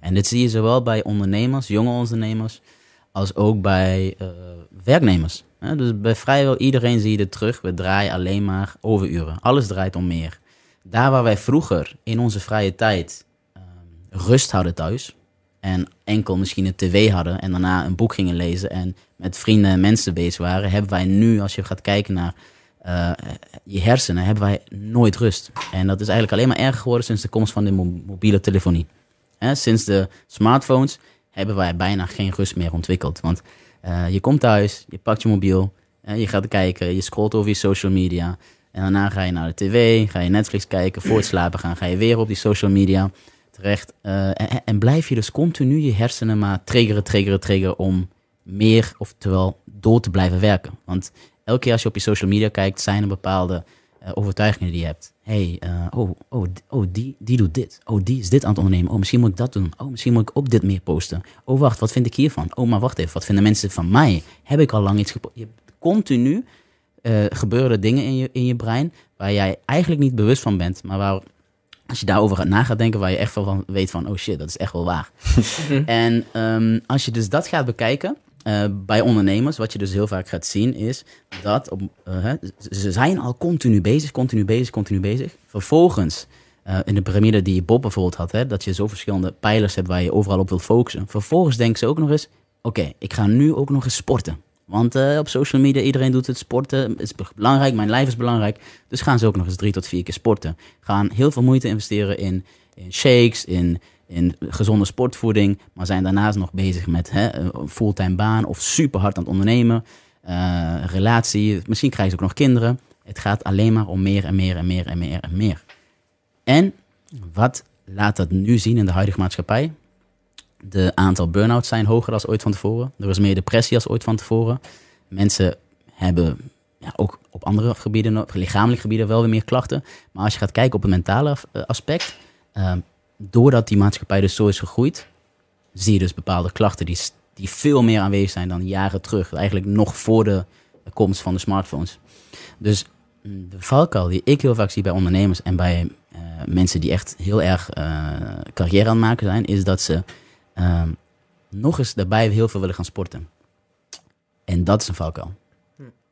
En dit zie je zowel bij ondernemers, jonge ondernemers, als ook bij eh, werknemers. Dus bij vrijwel iedereen zie je dit terug. We draaien alleen maar overuren. Alles draait om meer. Daar waar wij vroeger in onze vrije tijd ehm, rust hadden thuis. En enkel misschien een tv hadden en daarna een boek gingen lezen en met vrienden en mensen bezig waren, hebben wij nu, als je gaat kijken naar eh, je hersenen, hebben wij nooit rust. En dat is eigenlijk alleen maar erger geworden sinds de komst van de mo- mobiele telefonie. Sinds de smartphones hebben wij bijna geen rust meer ontwikkeld. Want eh, je komt thuis, je pakt je mobiel, je gaat kijken, je scrolt over je social media. En daarna ga je naar de tv, ga je Netflix kijken, voor gaan, ga je weer op die social media terecht. Eh, en, blijf je dus continu je hersenen maar triggeren, triggeren, triggeren om meer, oftewel door te blijven werken. Want elke keer als je op je social media kijkt, zijn er bepaalde eh, overtuigingen die je hebt. hey, eh, oh, oh, oh die, die doet dit. Oh, die is dit aan het ondernemen. Oh, misschien moet ik dat doen. Oh, misschien moet ik op dit meer posten. Oh, wacht, wat vind ik hiervan? Oh, maar wacht even, wat vinden mensen van mij? Heb ik al lang iets gepost? Je continu eh, gebeuren dingen in je, in je brein waar jij eigenlijk niet bewust van bent, maar waar als je daarover gaat na gaat denken, waar je echt van weet van, oh shit, dat is echt wel waar. en ehm, als je dus dat gaat bekijken eh, bij ondernemers, wat je dus heel vaak gaat zien, is dat op, eh, ze zijn al continu bezig, continu bezig, continu bezig. Vervolgens, eh, in de piramide die Bob bijvoorbeeld had, hè, dat je zo verschillende pijlers hebt waar je overal op wilt focussen. Vervolgens denken ze ook nog eens, oké, ik ga nu ook nog eens sporten. Want eh, op social media, iedereen doet het, sporten is belangrijk, mijn lijf is belangrijk. Dus gaan ze ook nog eens drie tot vier keer sporten. Gaan heel veel moeite investeren in, in shakes, in, in gezonde sportvoeding. Maar zijn daarnaast nog bezig met hè, een fulltime baan of super hard aan het ondernemen. eh, relatie, misschien krijgen ze ook nog kinderen. Het gaat alleen maar om meer en meer en meer en meer en meer. En wat laat dat nu zien in de huidige maatschappij? De aantal burn-outs zijn hoger dan ooit van tevoren. Er is meer depressie als ooit van tevoren. Mensen hebben ja, ook op andere gebieden, op lichamelijke gebieden, wel weer meer klachten. Maar als je gaat kijken op het mentale eh, aspect, eh, doordat die maatschappij dus zo is gegroeid, zie je dus bepaalde klachten die, die veel meer aanwezig zijn dan jaren terug. Eigenlijk nog voor de komst van de smartphones. Dus mm, de valkuil die ik heel vaak zie bij ondernemers en bij eh, mensen die echt heel erg eh, carrière aan het maken zijn, is dat ze ehm, nog eens daarbij heel veel willen gaan sporten. En dat is een valkuil.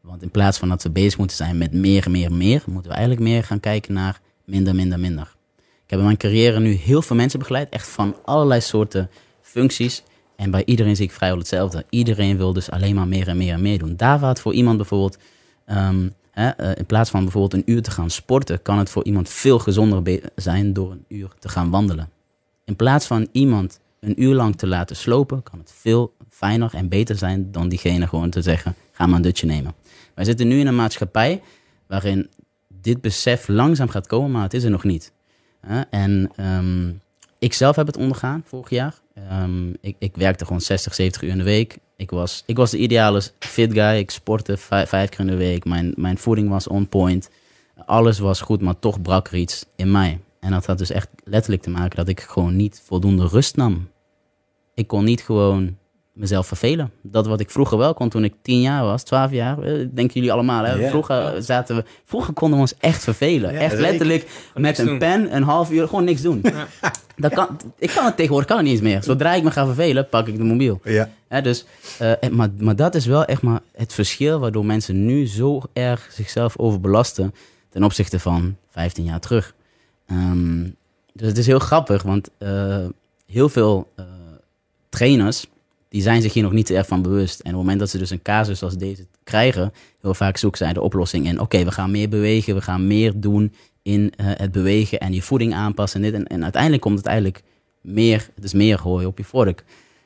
Want in plaats van dat we bezig moeten zijn met meer, meer, meer, moeten we eigenlijk meer gaan kijken naar minder, minder, minder. Ik heb in mijn carrière nu heel veel mensen begeleid, echt van allerlei soorten functies. En bij iedereen zie ik vrijwel hetzelfde. Iedereen wil dus alleen maar meer en meer en meer doen. Daar waar het voor iemand bijvoorbeeld, ehm, hè, eh, in plaats van bijvoorbeeld een uur te gaan sporten, kan het voor iemand veel gezonder zijn door een uur te gaan wandelen. In plaats van iemand een uur lang te laten slopen, kan het veel fijner en beter zijn dan diegene gewoon te zeggen, ga maar een dutje nemen. Wij zitten nu in een maatschappij waarin dit besef langzaam gaat komen, maar het is er nog niet. En ehm, ik zelf heb het ondergaan vorig jaar. Ehm, ik, ik werkte gewoon 60, 70 uur in de week. Ik was, ik was de ideale fit guy. Ik sportte vijf, vijf keer in de week. Mijn, mijn voeding was on point. Alles was goed, maar toch brak er iets in mij. En dat had dus echt letterlijk te maken dat ik gewoon niet voldoende rust nam. Ik kon niet gewoon mezelf vervelen. Dat wat ik vroeger wel kon toen ik 10 jaar was, 12 jaar. eh, Denken jullie allemaal, hè? Ja. Vroeger, zaten we, vroeger konden we ons echt vervelen. Ja, echt letterlijk met een doen. pen een half uur gewoon niks doen. Dat kan, ik kan het tegenwoordig kan het niet eens meer. Zodra ik me ga vervelen, pak ik de mobiel. Ja. Hè, dus, eh, en- maar, maar dat is wel echt maar het verschil waardoor mensen nu zo erg zichzelf overbelasten ten opzichte van 15 jaar terug. Ehm, dus het is heel grappig, want eh, heel veel eh, trainers die zijn zich hier nog niet erg van bewust. En op het moment dat ze dus een casus als deze krijgen, heel vaak zoeken zij de oplossing in. Oké, we gaan meer bewegen, we gaan meer doen in eh, het bewegen en je voeding aanpassen en dit. En, en uiteindelijk komt het eigenlijk meer, is meer gooien op je vork.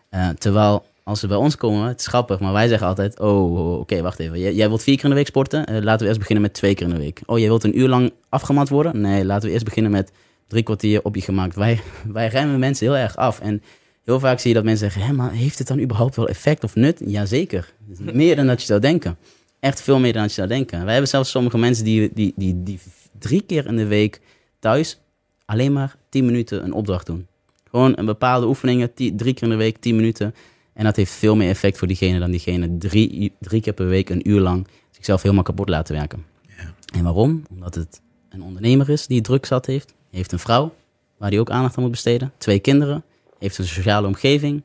Eh, terwijl als ze bij ons komen, het is grappig, maar wij zeggen altijd: Oh, oké, wacht even. Jij, wilt vier keer in de week sporten? Eh, laten we eerst beginnen met twee keer in de week. Oh, jij wilt een uur lang afgemat worden? Nee, laten we eerst beginnen met drie kwartier op je gemak. Wij, wij remmen mensen heel erg af. En heel vaak zie je dat mensen zeggen: Hé, maar heeft het dan überhaupt wel effect of nut? Jazeker. Meer dan dat je zou denken. Echt veel meer dan dat je zou denken. Wij hebben zelfs sommige mensen die, die, die, die drie keer in de week thuis alleen maar tien minuten een opdracht doen. Gewoon een bepaalde oefeningen, drie keer in de week, tien minuten. En dat heeft veel meer effect voor diegene dan diegene drie, drie keer per week, een uur lang, zichzelf helemaal kapot laten werken. En waarom? Omdat het een ondernemer is die druk zat heeft. Heeft een vrouw waar hij ook aandacht aan moet besteden. Twee kinderen. Heeft een sociale omgeving.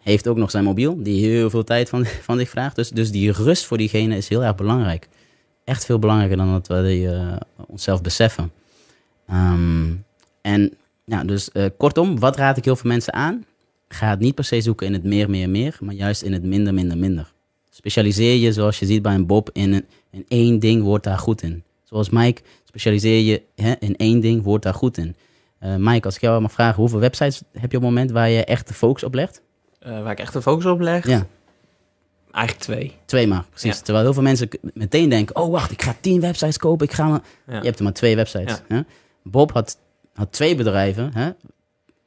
Heeft ook nog zijn mobiel, die heel veel tijd van, van zich vraagt. Dus, dus die rust voor diegene is heel erg belangrijk. Echt veel belangrijker dan dat we eh, onszelf beseffen. Ehm, en ja, dus eh, kortom, wat raad ik heel veel mensen aan? Ga het niet per se zoeken in het meer, meer, meer, maar juist in het minder, minder, minder. Specialiseer je, zoals je ziet bij een Bob, in, een, in één ding, word daar goed in. Zoals Mike, specialiseer je in één ding, word daar goed in. Eh, Mike, als ik jou mag vragen, hoeveel websites heb je op het moment waar je echt de focus op legt? Eh, waar ik echt de focus op leg? Ja. Eigenlijk twee. Twee maar, precies. Ja. Terwijl heel veel mensen meteen denken, oh wacht, ik ga tien websites kopen, ik ga maar... Ja. Je hebt er maar twee websites. Hè? Bob had, had twee bedrijven, hè?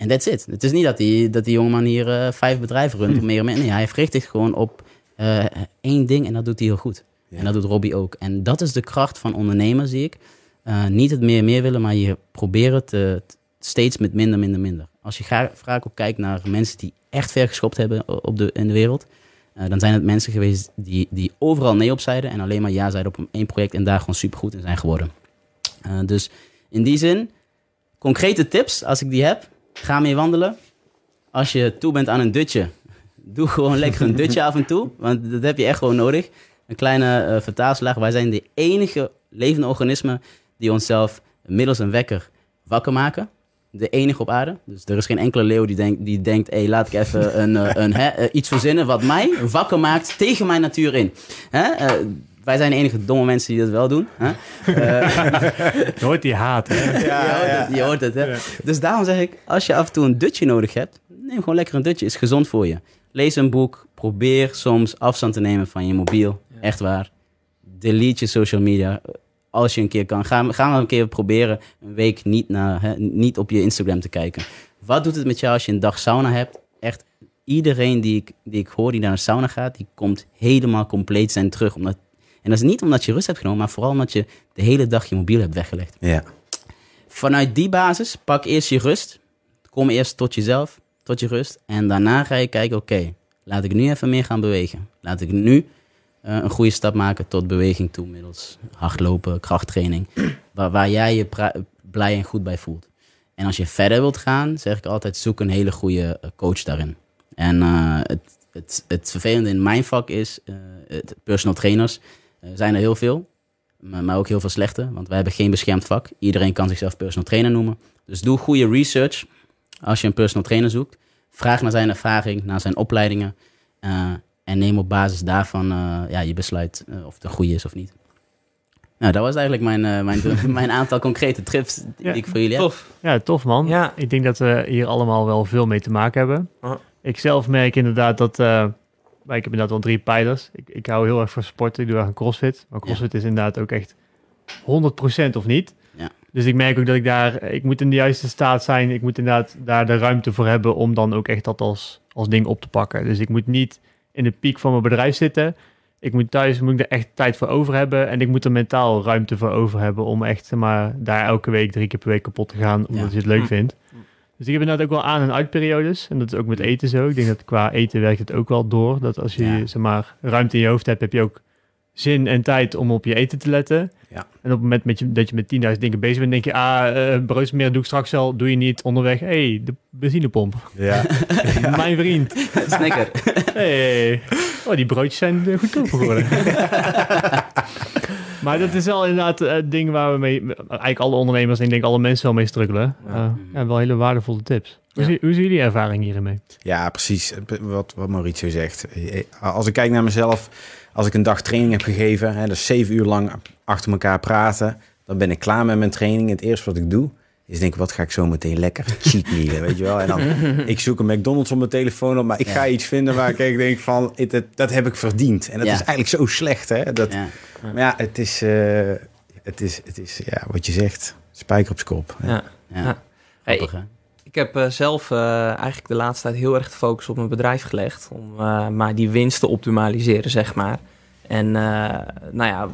en that's it. Het is niet dat die, dat die jongeman hier eh, vijf bedrijven runt of meer. of meer. Nee, hij richt zich gewoon op eh, één ding en dat doet hij heel goed. Ja. En dat doet Robbie ook. En dat is de kracht van ondernemen, zie ik. Eh, niet het meer meer willen, maar je proberen te, steeds met minder, minder, minder. Als je ga- vaak ook kijkt naar mensen die echt ver geschopt hebben op de, in de wereld, eh, dan zijn het mensen geweest die, die overal nee op zeiden en alleen maar ja zeiden op één project en daar gewoon supergoed in zijn geworden. Eh, dus in die zin, concrete tips, als ik die heb, ga mee wandelen. Als je toe bent aan een dutje, doe gewoon lekker een dutje af en toe, want dat heb je echt gewoon nodig. Een kleine eh vertaalslag, wij zijn de enige levende organismen die onszelf middels een wekker wakker maken. De enige op aarde. Dus er is geen enkele leeuw die, denkt die denkt: hé, laat ik even een, eh, een, eh, iets verzinnen wat mij wakker maakt tegen mijn natuur in. Hè? Eh, wij zijn de enige domme mensen die dat wel doen. Hè? Je hoort die haat, hè? je hoort het, je hoort het hè? Dus daarom zeg ik: als je af en toe een dutje nodig hebt, neem gewoon lekker een dutje. Is gezond voor je. Lees een boek. Probeer soms afstand te nemen van je mobiel. Echt waar. Delete je social media. Als je een keer kan. Ga, ga maar een keer proberen een week niet, naar, hè, niet op je Instagram te kijken. Wat doet het met jou als je een dag sauna hebt? Echt iedereen die ik, die ik hoor die naar een sauna gaat, die komt helemaal compleet zijn terug. Omdat, en dat is niet omdat je rust hebt genomen, maar vooral omdat je de hele dag je mobiel hebt weggelegd. Ja. Vanuit die basis, pak eerst je rust. Kom eerst tot jezelf, tot je rust. En daarna ga je kijken, oké, laat ik nu even meer gaan bewegen. Laat ik nu een goede stap maken tot beweging toe, middels hardlopen, krachttraining. Waar, waar jij je blij en goed bij voelt. En als je verder wilt gaan, zeg ik altijd, zoek een hele goede eh, coach daarin. En eh, het, het, het vervelende in mijn vak is, eh, personal trainers eh, zijn er heel veel. Maar, maar ook heel veel slechte, want wij hebben geen beschermd vak. Iedereen kan zichzelf personal trainer noemen. Dus doe goede research als je een personal trainer zoekt. Vraag naar zijn ervaring, naar zijn opleidingen. En neem op basis daarvan eh, ja, je besluit eh, of het een goede is of niet. Nou, dat was eigenlijk mijn, eh, mijn, mijn aantal concrete trips die Ja, ik voor jullie heb. Tof. Ja, tof man. Ja. Ik denk dat we hier allemaal wel veel mee te maken hebben. Ik zelf merk inderdaad dat... eh, maar ik heb inderdaad wel drie pijlers. Ik, ik hou heel erg van sporten. Ik doe erg een crossfit. Maar crossfit is inderdaad ook echt 100% of niet. Ja. Dus ik merk ook dat ik daar... Ik moet in de juiste staat zijn. Ik moet inderdaad daar de ruimte voor hebben... om dan ook echt dat als, als ding op te pakken. Dus ik moet niet in de piek van mijn bedrijf zitten. Ik moet thuis moet ik er echt tijd voor over hebben. En ik moet er mentaal ruimte voor over hebben... om echt zeg maar, daar elke week, drie keer per week kapot te gaan... omdat Ja. je het leuk Hm. vindt. Dus ik heb inderdaad ook wel aan- en uitperiodes. En dat is ook met eten zo. Ik denk dat qua eten werkt het ook wel door. Dat als je Ja. zeg maar, ruimte in je hoofd hebt, heb je ook zin en tijd om op je eten te letten. Ja. En op het moment met je, dat je met 10.000 dingen bezig bent, denk je, ah, uh, broodjes doe ik straks al, doe je niet onderweg. hey, de benzinepomp. Ja. Mijn vriend. Snicker. Hey. Oh, die broodjes zijn eh, goedkoper geworden. maar dat is wel inderdaad het ding waar we mee, eigenlijk alle ondernemers en ik denk alle mensen wel mee struggelen. Ja. ja, wel hele waardevolle tips. Hoe, Ja. zie- hoe zien jullie ervaring hiermee? Ja, precies. Wat, wat Mauricio zegt. Als ik kijk naar mezelf, als ik een dag training heb gegeven, hè, dus zeven uur lang achter elkaar praten, dan ben ik klaar met mijn training. Het eerste wat ik doe, is denk wat ga ik zo meteen lekker cheat mealen, weet je wel. En dan, ik zoek een McDonald's op mijn telefoon op, maar ik ga iets vinden waar ik denk van, dat heb ik verdiend. En dat Ja. is eigenlijk zo slecht, hè. Dat, Ja. Maar ja, het is, eh, het is, het is ja, wat je zegt, spijker op z'n kop. hè. Ja. Ja. Ja. Hey, Grappig, hè? Ik heb eh, zelf eh, eigenlijk de laatste tijd heel erg de focus op mijn bedrijf gelegd. Om eh, maar die winst te optimaliseren, zeg maar. En nou ja,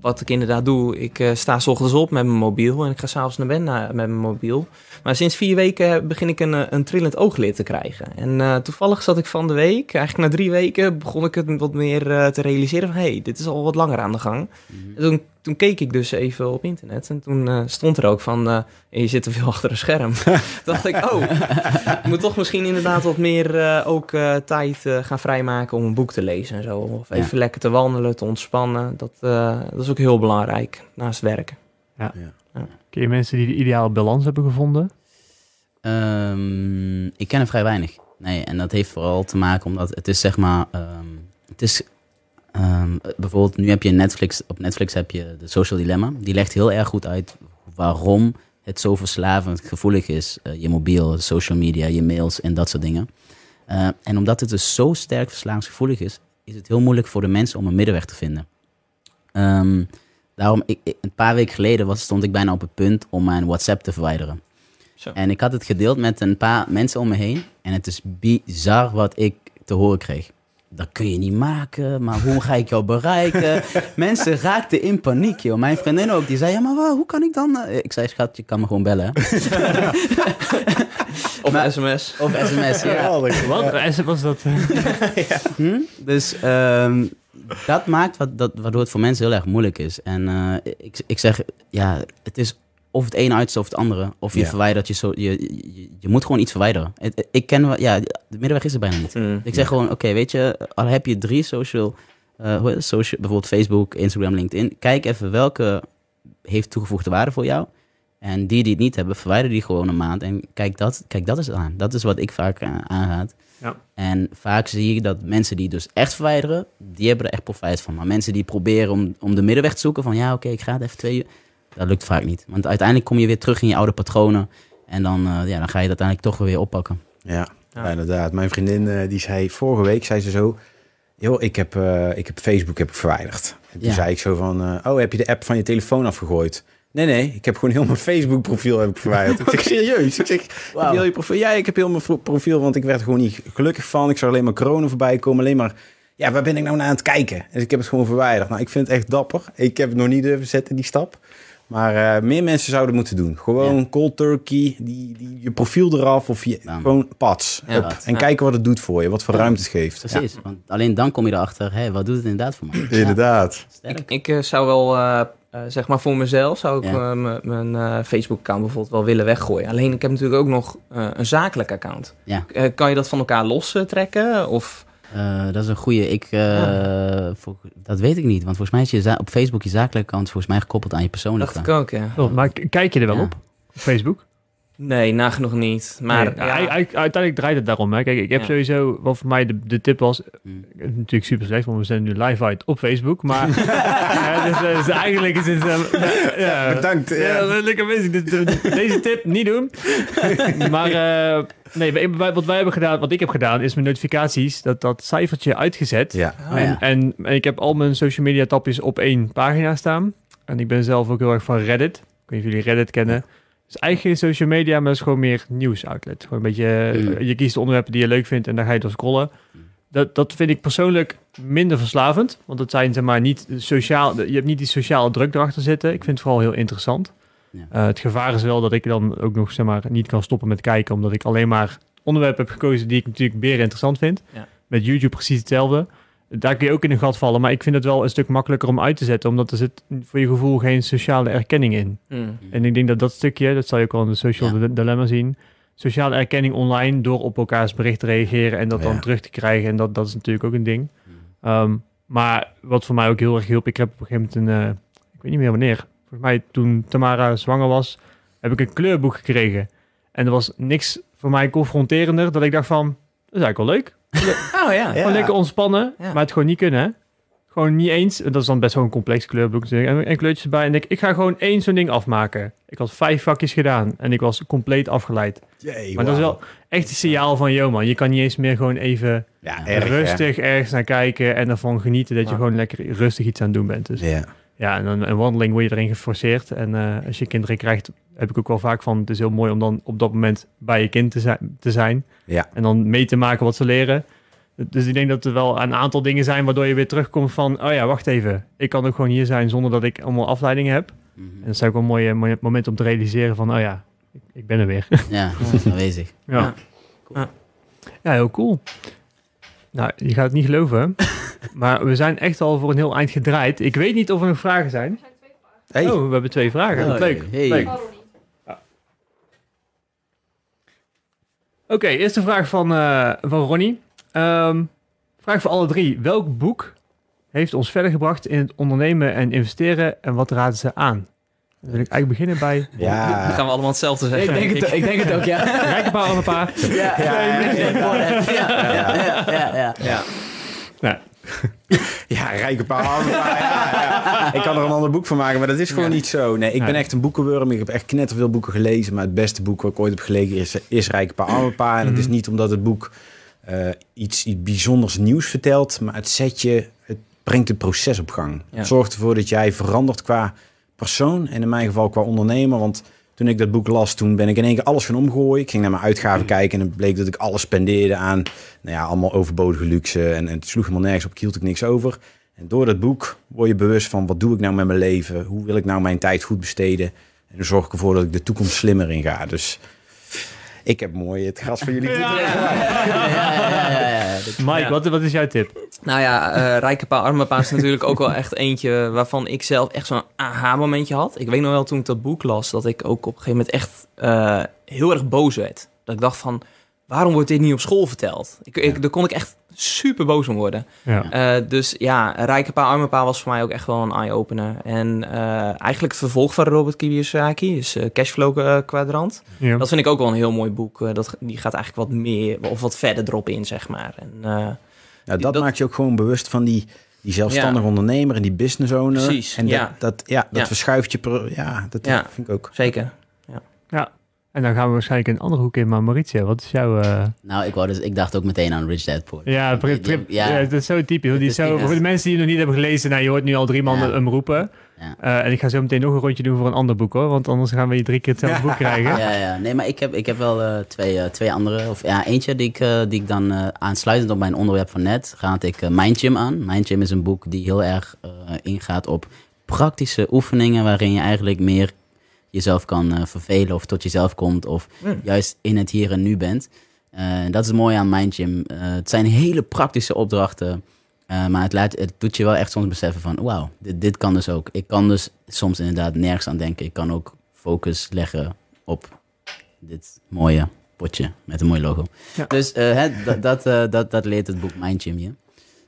wat ik inderdaad doe, ik sta s ochtends op met mijn mobiel en ik ga s'avonds naar bed met mijn mobiel. Maar sinds vier weken begin ik een, een trillend ooglid te krijgen. En toevallig zat ik van de week, eigenlijk na drie weken, begon ik het wat meer te realiseren van... hé, hey, dit is al wat langer aan de gang. Mhm. En toen, toen keek ik dus even op internet en toen eh, stond er ook van, eh, je zit te veel achter een scherm. Toen dacht ik, oh, ik moet toch misschien inderdaad wat meer eh, ook eh, tijd eh, gaan vrijmaken om een boek te lezen en zo. Of Ja. even lekker te wandelen, te ontspannen. Dat, eh, dat is ook heel belangrijk naast werken. Ken je mensen die de ideale balans hebben gevonden? Ehm, ik ken er vrij weinig. Nee, en dat heeft vooral te maken omdat het is zeg maar, ehm, het is ehm, bijvoorbeeld nu heb je Netflix, op Netflix heb je de Social Dilemma. Die legt heel erg goed uit waarom het zo verslavend gevoelig is. Eh, je mobiel, social media, je mails en dat soort dingen. Eh, en omdat het dus zo sterk verslavingsgevoelig is, is het heel moeilijk voor de mensen om een middenweg te vinden. Ehm, daarom, ik, ik- een paar weken geleden was, stond ik bijna op het punt om mijn WhatsApp te verwijderen. Zo. En ik had het gedeeld met een paar mensen om me heen. En het is bizar wat ik te horen kreeg. Dat kun je niet maken, maar hoe ga ik jou bereiken? Mensen raakten in paniek, joh. Mijn vriendin ook, die zei, ja, maar hoe kan ik dan... eh?" Ik zei, schat, je kan me gewoon bellen. hè." Of Maar- sms. Of sms, ja. Geweldig. Wat? Was dat? Hm? Dus ehm, dat maakt wat, dat, waardoor het voor mensen heel erg moeilijk is. En eh, ik, ik zeg, ja, het is of het ene uiterste of het andere. Of je Ja. verwijdert je zo. Je, je, je moet gewoon iets verwijderen. Ik ken wel, ja, de middenweg is er bijna niet. Mm. Ik zeg gewoon, oké, weet je, al heb je drie social, eh, social, bijvoorbeeld Facebook, Instagram, LinkedIn. Kijk even welke heeft toegevoegde waarde voor jou. En die die het niet hebben, verwijder die gewoon een maand. En kijk dat, kijk dat eens aan. Dat is wat ik vaak eh, aanraad. Ja. En vaak zie ik dat mensen die dus echt verwijderen, die hebben er echt profijt van. Maar mensen die proberen om, om de middenweg te zoeken van ja, oké, ik ga het even twee uur. Dat lukt vaak niet. Want uiteindelijk kom je weer terug in je oude patronen. En dan, eh, ja, dan ga je het uiteindelijk toch weer oppakken. Ja, Ja. inderdaad. Mijn vriendin eh, die zei vorige week, zei ze zo... Joh, ik heb, eh, ik heb Facebook heb ik verwijderd. En toen Ja. zei ik zo van... eh, oh, heb je de app van je telefoon afgegooid? Nee, nee, ik heb gewoon heel mijn Facebook profiel heb ik verwijderd. ik zeg, serieus? Ik zeg, heb je heel je profiel? Ja, ik heb heel mijn pro- profiel, want ik werd er gewoon niet gelukkig van. Ik zag alleen maar corona voorbij komen. Alleen maar, ja, waar ben ik nou naar aan het kijken? Dus ik heb het gewoon verwijderd. Nou, ik vind het echt dapper. Ik heb het nog niet durven zetten, die stap. Maar eh, meer mensen zouden moeten doen. Gewoon Ja. cold turkey, die, die, je profiel eraf of je, Ja. gewoon. Ja. Hup. En kijken wat het doet voor je, wat voor Ja. ruimte het geeft. Precies. Want alleen dan kom je erachter, hé, wat doet het inderdaad voor me? Ja, inderdaad. Sterk. Ik, ik eh, zou wel, eh, zeg maar voor mezelf, zou ik mijn eh, Facebook-account bijvoorbeeld wel willen weggooien. Alleen ik heb natuurlijk ook nog eh, een zakelijk account. Ja. Eh, kan je dat van elkaar los eh, trekken? Of, Eh, dat is een goede. Ik, eh, vol- dat weet ik niet. Want volgens mij is je op Facebook je zakelijke account volgens mij gekoppeld aan je persoonlijke. dacht ik ook, ja. Oh, maar kijk je er wel Ja. op? Op Facebook? Nee, nagenoeg niet. Maar Nee, ja, ja, u- uiteindelijk draait het daarom. Hè. Kijk, ik heb Ja. sowieso, wat voor mij de, de tip was, Mm. Is natuurlijk super slecht, want we zijn nu live uit op Facebook. Maar ja, dus, eh, dus eigenlijk is het... ja, Bedankt. Ja, Ja. lekker bezig. Deze tip niet doen. maar eh, nee, wat wij hebben gedaan, wat ik heb gedaan, is mijn notificaties, dat, dat cijfertje uitgezet. Ja. Oh, ja. En, en ik heb al mijn social media tapjes op één pagina staan. En ik ben zelf ook heel erg van Reddit. Ik weet niet of jullie Reddit kennen. Dus eigenlijk geen social media, maar het is gewoon meer nieuwsoutlet. Gewoon een beetje, Mm. eh, je kiest de onderwerpen die je leuk vindt en daar ga je door scrollen. Dat, dat vind ik persoonlijk minder verslavend. Want het zijn zeg maar niet sociaal, je hebt niet die sociale druk erachter zitten. Ik vind het vooral heel interessant. Ja. Eh, het gevaar is wel dat ik dan ook nog zeg maar, niet kan stoppen met kijken. Omdat ik alleen maar onderwerpen heb gekozen die ik natuurlijk meer interessant vind. Ja. Met YouTube precies hetzelfde. Daar kun je ook in een gat vallen. Maar ik vind het wel een stuk makkelijker om uit te zetten. Omdat er zit voor je gevoel geen sociale erkenning in. Mm. En ik denk dat dat stukje, dat zal je ook al in de social Ja. dilemma zien. Sociale erkenning online door op elkaars bericht te reageren en dat Ja. dan terug te krijgen. En dat, dat is natuurlijk ook een ding. Ehm, maar wat voor mij ook heel erg hielp, ik heb op een gegeven moment een, eh, ik weet niet meer wanneer, volgens mij toen Tamara zwanger was, heb ik een kleurboek gekregen. En er was niks voor mij confronterender dat ik dacht van, dat is eigenlijk wel leuk. Oh ja. Gewoon lekker ontspannen, Ja. maar het gewoon niet kunnen. Hè? Gewoon niet eens. En dat is dan best wel een complex kleurboek. En, en kleurtjes erbij. En ik, ik ga gewoon één zo'n ding afmaken. Ik had vijf vakjes gedaan. En ik was compleet afgeleid. Jee, Maar dat is wel echt een signaal van... Yo man, je kan niet eens meer gewoon even Ja, erg, hè? rustig ergens naar kijken. En ervan genieten dat je gewoon lekker rustig iets aan het doen bent. Dus Ja. ja, en dan een wandeling word je erin geforceerd. En eh, als je kinderen krijgt, heb ik ook wel vaak van... Het is heel mooi om dan op dat moment bij je kind te zijn. Te zijn. Ja. En dan mee te maken wat ze leren. Dus ik denk dat er wel een aantal dingen zijn waardoor je weer terugkomt van... Oh ja, wacht even. Ik kan ook gewoon hier zijn zonder dat ik allemaal afleidingen heb. Mhm. En dat is ook wel een mooi, mooi moment om te realiseren van... Oh ja, ik, ik ben er weer. Ja, dat is aanwezig. ja. Ja. ja, heel cool. Nou, je gaat het niet geloven. maar we zijn echt al voor een heel eind gedraaid. Ik weet niet of er nog vragen zijn. Hey. Oh, we hebben twee vragen. Oh, Leuk. hey. Leuk. Oké, eerste vraag van, eh, van Ronnie. Ehm, vraag voor alle drie. Welk boek heeft ons verder gebracht in het ondernemen en investeren en wat raden ze aan? Dan wil ik eigenlijk beginnen bij Dan Ja. gaan we allemaal hetzelfde Ik zeggen. denk, het, ik denk het ook, ja. Rijke paar aan een paar. Ja, ja, ja, ja, ja, ja, ja. Rijke paar handen. Ja, ja. Ik kan er een ander boek van maken, maar dat is gewoon Ja. niet zo. Nee, ik ben echt een boekenworm. Ik heb echt knetterveel boeken gelezen. Maar het beste boek wat ik ooit heb gelezen is, is Rijke paar arme paar. En dat is niet omdat het boek eh, iets, iets bijzonders nieuws vertelt. Maar het zet je, het brengt het proces op gang. Het zorgt ervoor dat jij verandert qua persoon. En in mijn geval qua ondernemer. Want toen ik dat boek las, toen ben ik in één keer alles gaan omgooien. Ik ging naar mijn uitgaven kijken en het bleek dat ik alles spendeerde aan, nou ja, allemaal overbodige luxe. En, en het sloeg helemaal nergens op, ik hield ik niks over. En door dat boek word je bewust van, wat doe ik nou met mijn leven? Hoe wil ik nou mijn tijd goed besteden? En dan zorg ik ervoor dat ik de toekomst slimmer in ga. Dus ik heb mooi het gras van jullie. Ja, ja, ja, Mike, Ja. wat, wat is jouw tip? Nou ja, eh Rijke Pa, Arme Pa is natuurlijk ook wel echt eentje waarvan ik zelf echt zo'n aha-momentje had. Ik weet nog wel toen ik dat boek las, dat ik ook op een gegeven moment echt eh, heel erg boos werd. Dat ik dacht van, waarom wordt dit niet op school verteld? Ik, ik, daar kon ik echt super boos om worden. Ja. Eh, dus ja, Rijke Pa, Arme Pa was voor mij ook echt wel een eye-opener. En eh, eigenlijk het vervolg van Robert Kiyosaki is eh, Cashflow Kwadrant. Ja. Dat vind ik ook wel een heel mooi boek. Dat, die gaat eigenlijk wat meer, of wat verder erop in, zeg maar. En, eh, Nou, dat, Dat- maakt je ook gewoon bewust van die, die zelfstandige ondernemer en die business owner. Precies, En dat, ja. dat, ja, dat Ja. verschuift je. pro- Ja, dat Ja. vind ik ook. zeker. En dan gaan we waarschijnlijk een andere hoek in, maar Mauritia, wat is jouw... eh, Nou, ik, wou dus, ik dacht ook meteen aan Rich Dad Poor. Ja, Die- ja. ja, dat is zo typisch. Die zo, voor de mensen die het nog niet hebben gelezen, nou, je hoort nu al drie man Ja. hem roepen. Ja. Eh, en ik ga zo meteen nog een rondje doen voor een ander boek hoor, want anders gaan we je drie keer hetzelfde boek krijgen. Ja, ja. Nee, maar ik heb, ik heb wel eh, twee, twee andere. Of ja, eentje die ik, die ik dan aansluitend op mijn onderwerp van net, raad ik Mind Gym aan. Mind Gym is een boek die heel erg ingaat op praktische oefeningen waarin je eigenlijk meer jezelf kan eh, vervelen of tot jezelf komt of Hmm. juist in het hier en nu bent. Eh, dat is het mooie aan Mind Gym. Eh, het zijn hele praktische opdrachten. maar het, laat, het doet je wel echt soms beseffen van, wauw, dit, dit kan dus ook. Ik kan dus soms inderdaad nergens aan denken. Ik kan ook focus leggen op dit mooie potje met een mooi logo. Ja. Dus hè, dat, dat, dat, dat leert het boek Mind Gym je.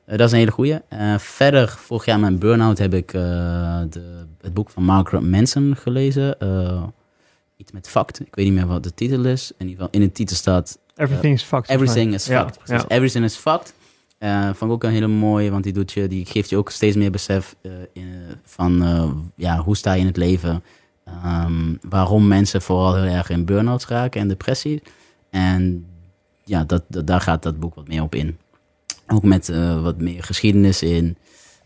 Eh, dat is een hele goeie. Eh, verder, vorig jaar mijn burn-out heb ik eh, de, het boek van Margaret Manson gelezen. Iets met fact. Ik weet niet meer wat de titel is. In ieder geval, in de titel staat Everything is fucked. Everything is fucked. Ja. Everything is fucked. Vond ik ook een hele mooie, want die, doet je, die geeft je ook steeds meer besef in, van ja, hoe sta je in het leven. Ehm, waarom mensen vooral heel erg in burn-outs raken en depressie. En ja, dat, dat- daar gaat dat boek wat meer op in. Ook met eh, wat meer geschiedenis in.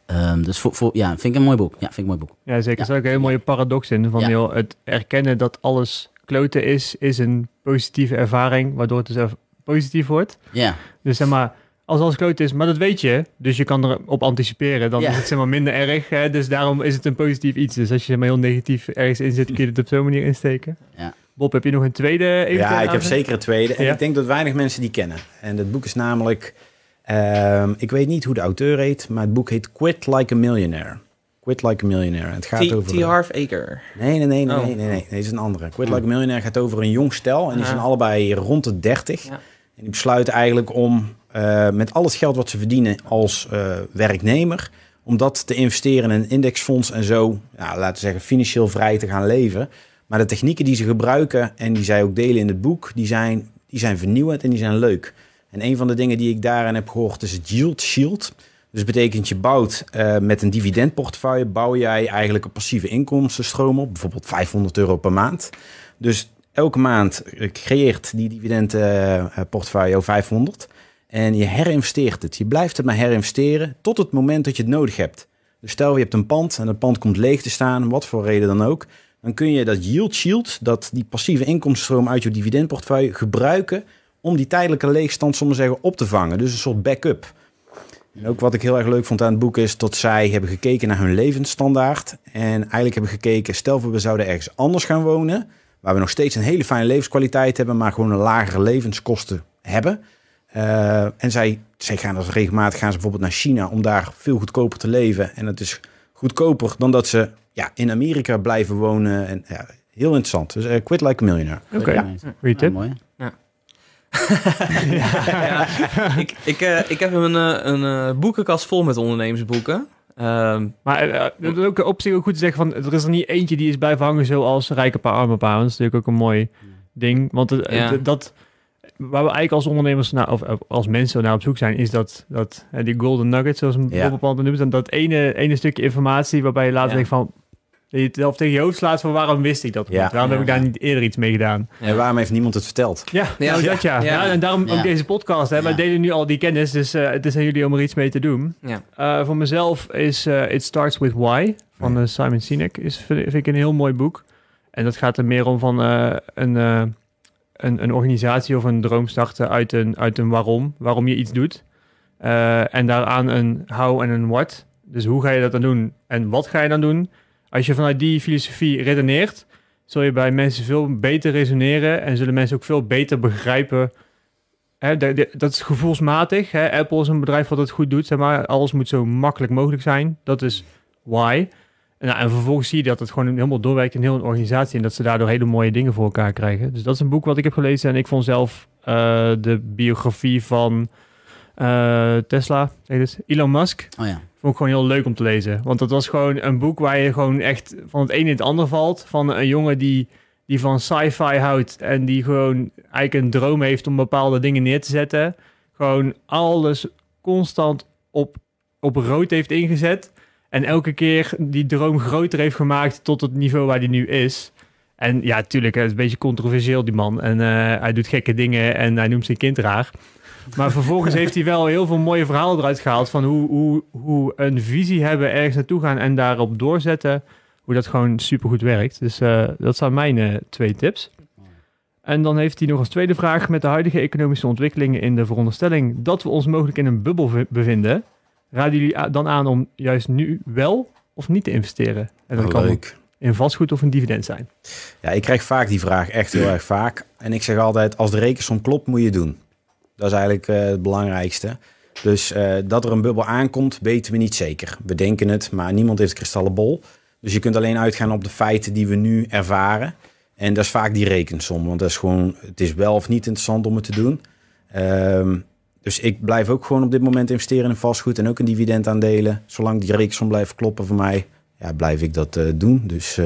Ehm, dus voor, voor, ja, vind ik een mooi boek. Ja, vind ik een mooi boek. Ja, zeker. Er Ja. zit ook een hele mooie paradox in. Van, Ja. joh, het erkennen dat alles kloten is, is een positieve ervaring, waardoor het dus positief wordt. Ja, Dus zeg maar, als alles kloot is, maar dat weet je, dus je kan erop anticiperen, dan Ja. is het zeg maar minder erg. Hè? Dus daarom is het een positief iets. Dus als je zeg maar heel negatief ergens in zit, kun je het op zo'n manier insteken. Ja. Bob, heb je nog een tweede? eventueel Ja, ik heb zeker een tweede. En Ja. ik denk dat weinig mensen die kennen. En het boek is namelijk... ehm, ik weet niet hoe de auteur heet, maar het boek heet Quit Like a Millionaire. Quit Like a Millionaire. Het gaat T. over... T. Harv Aker. Nee, nee, nee, nee, Oh. nee, nee, nee. Nee, het is een andere. Quit Like a Millionaire gaat over een jong stel. En die Ja. zijn allebei rond de 30. Ja. En die besluiten eigenlijk om eh, met al het geld wat ze verdienen als eh, werknemer... om dat te investeren in een indexfonds en zo, ja, laten we zeggen, financieel vrij te gaan leven. Maar de technieken die ze gebruiken en die zij ook delen in het boek... die zijn, die zijn vernieuwend en die zijn leuk. En een van de dingen die ik daarin heb gehoord is het Yield Shield... Dus betekent je bouwt eh, met een dividendportefeuille, bouw jij eigenlijk een passieve inkomstenstroom op, bijvoorbeeld 500 euro per maand. Dus elke maand eh, creëert die dividendportefeuille jou 500 en je herinvesteert het. Je blijft het maar herinvesteren tot het moment dat je het nodig hebt. Dus stel je hebt een pand en het pand komt leeg te staan, wat voor reden dan ook, dan kun je dat yield shield, dat die passieve inkomstenstroom uit je dividendportefeuille gebruiken om die tijdelijke leegstand, we zeggen, op te vangen. Dus een soort backup. En ook wat ik heel erg leuk vond aan het boek is dat zij hebben gekeken naar hun levensstandaard. En eigenlijk hebben gekeken, stel voor we zouden ergens anders gaan wonen, waar we nog steeds een hele fijne levenskwaliteit hebben, maar gewoon een lagere levenskosten hebben. Eh, en zij, zij gaan dus regelmatig gaan ze bijvoorbeeld naar China om daar veel goedkoper te leven. En het is goedkoper dan dat ze ja, in Amerika blijven wonen. En, ja, heel interessant. Dus eh, quit like a millionaire. Oké, Ja. goeie Ja, tip. mooi. ja, ik, ik, eh, ik heb een, eh, een eh, boekenkast vol met ondernemersboeken. Ehm, Maar het is ook op zich ook goed te zeggen van, er is er niet eentje die is blijven hangen zoals Rijke Pa, Arme Pa. Dat is natuurlijk ook een mooi ding. Want het, Ja. het- dat, waar we eigenlijk als ondernemers, naar, of, of als mensen naar op zoek zijn, is dat, dat die golden nugget, zoals een Ja. Noemt. En dat ene, ene stukje informatie waarbij je later Ja. denkt van, dat je het zelf tegen je hoofd slaat van waarom wist ik dat Ja. niet? Waarom Ja. heb ik daar niet eerder iets mee gedaan? En waarom heeft niemand het verteld? Ja, Ja. nou dat ja. Ja. ja. En daarom Ja. ook deze podcast. Hè. Wij delen nu al die kennis, dus eh, het is aan jullie om er iets mee te doen. ja. Eh, voor mezelf is eh, It Starts With Why van Simon Sinek. Is, vind, vind ik een heel mooi boek. En dat gaat er meer om van eh, een, eh, een, een organisatie of een droom starten uit een, uit een waarom. Waarom je iets doet. Eh, en daaraan een how en een what. Dus hoe ga je dat dan doen en wat ga je dan doen? Als je vanuit die filosofie redeneert, zul je bij mensen veel beter resoneren en zullen mensen ook veel beter begrijpen. Hè, dat is gevoelsmatig. Hè? Apple is een bedrijf wat het goed doet. Zeg maar. Alles moet zo makkelijk mogelijk zijn. Dat is why. En, nou, en vervolgens zie je dat het gewoon helemaal doorwerkt in heel een organisatie. En dat ze daardoor hele mooie dingen voor elkaar krijgen. Dus dat is een boek wat ik heb gelezen. En ik vond zelf eh, de biografie van eh, Tesla, Elon Musk. Oh ja. Vond ik gewoon heel leuk om te lezen. Want dat was gewoon een boek waar je gewoon echt van het een in het ander valt. Van een jongen die, die van sci-fi houdt. En die gewoon eigenlijk een droom heeft om bepaalde dingen neer te zetten. Gewoon alles constant op, op rood heeft ingezet. En elke keer die droom groter heeft gemaakt tot het niveau waar die nu is. En ja, tuurlijk, het is een beetje controversieel, die man. En eh, hij doet gekke dingen en hij noemt zijn kind raar. Maar vervolgens heeft hij wel heel veel mooie verhalen eruit gehaald van hoe, hoe, hoe een visie hebben, ergens naartoe gaan en daarop doorzetten. Hoe dat gewoon supergoed werkt. Dus eh, dat zijn mijn eh, twee tips. En dan heeft hij nog als tweede vraag met de huidige economische ontwikkelingen in de veronderstelling dat we ons mogelijk in een bubbel bevinden. Raden jullie dan aan om juist nu wel of niet te investeren? En dat kan leuk. in vastgoed of een dividend zijn. Ja, ik krijg vaak die vraag, echt heel erg vaak. En ik zeg altijd, als de rekensom klopt, moet je het doen. Dat is eigenlijk eh, het belangrijkste. Dus eh, dat er een bubbel aankomt, weten we niet zeker. We denken het, maar niemand heeft een kristallen bol. Dus je kunt alleen uitgaan op de feiten die we nu ervaren. En dat is vaak die rekensom. Want dat is gewoon, het is wel of niet interessant om het te doen. Ehm, dus ik blijf ook gewoon op dit moment investeren in vastgoed en ook in dividendaandelen. Zolang die rekensom blijft kloppen voor mij, ja, blijf ik dat eh, doen. Dus,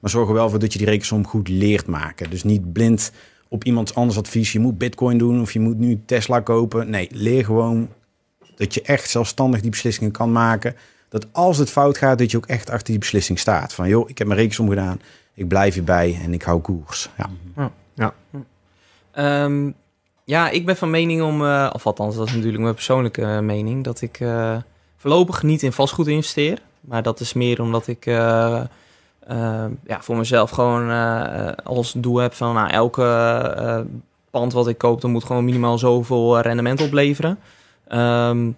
maar zorg er wel voor dat je die rekensom goed leert maken. Dus niet blind op iemands anders advies. Je moet bitcoin doen of je moet nu Tesla kopen. Nee, leer gewoon dat je echt zelfstandig die beslissingen kan maken. Dat als het fout gaat, dat je ook echt achter die beslissing staat. Van joh, ik heb mijn rekensom gedaan. Ik blijf hierbij en ik hou koers. Ja. Ehm, ja, ik ben van mening om, eh, of althans, dat is natuurlijk mijn persoonlijke eh, mening, dat ik eh, voorlopig niet in vastgoed investeer. Maar dat is meer omdat ik ja, voor mezelf gewoon eh, als doel heb van nou, elke eh, pand wat ik koop, dan moet gewoon minimaal zoveel eh, rendement opleveren. Ehm,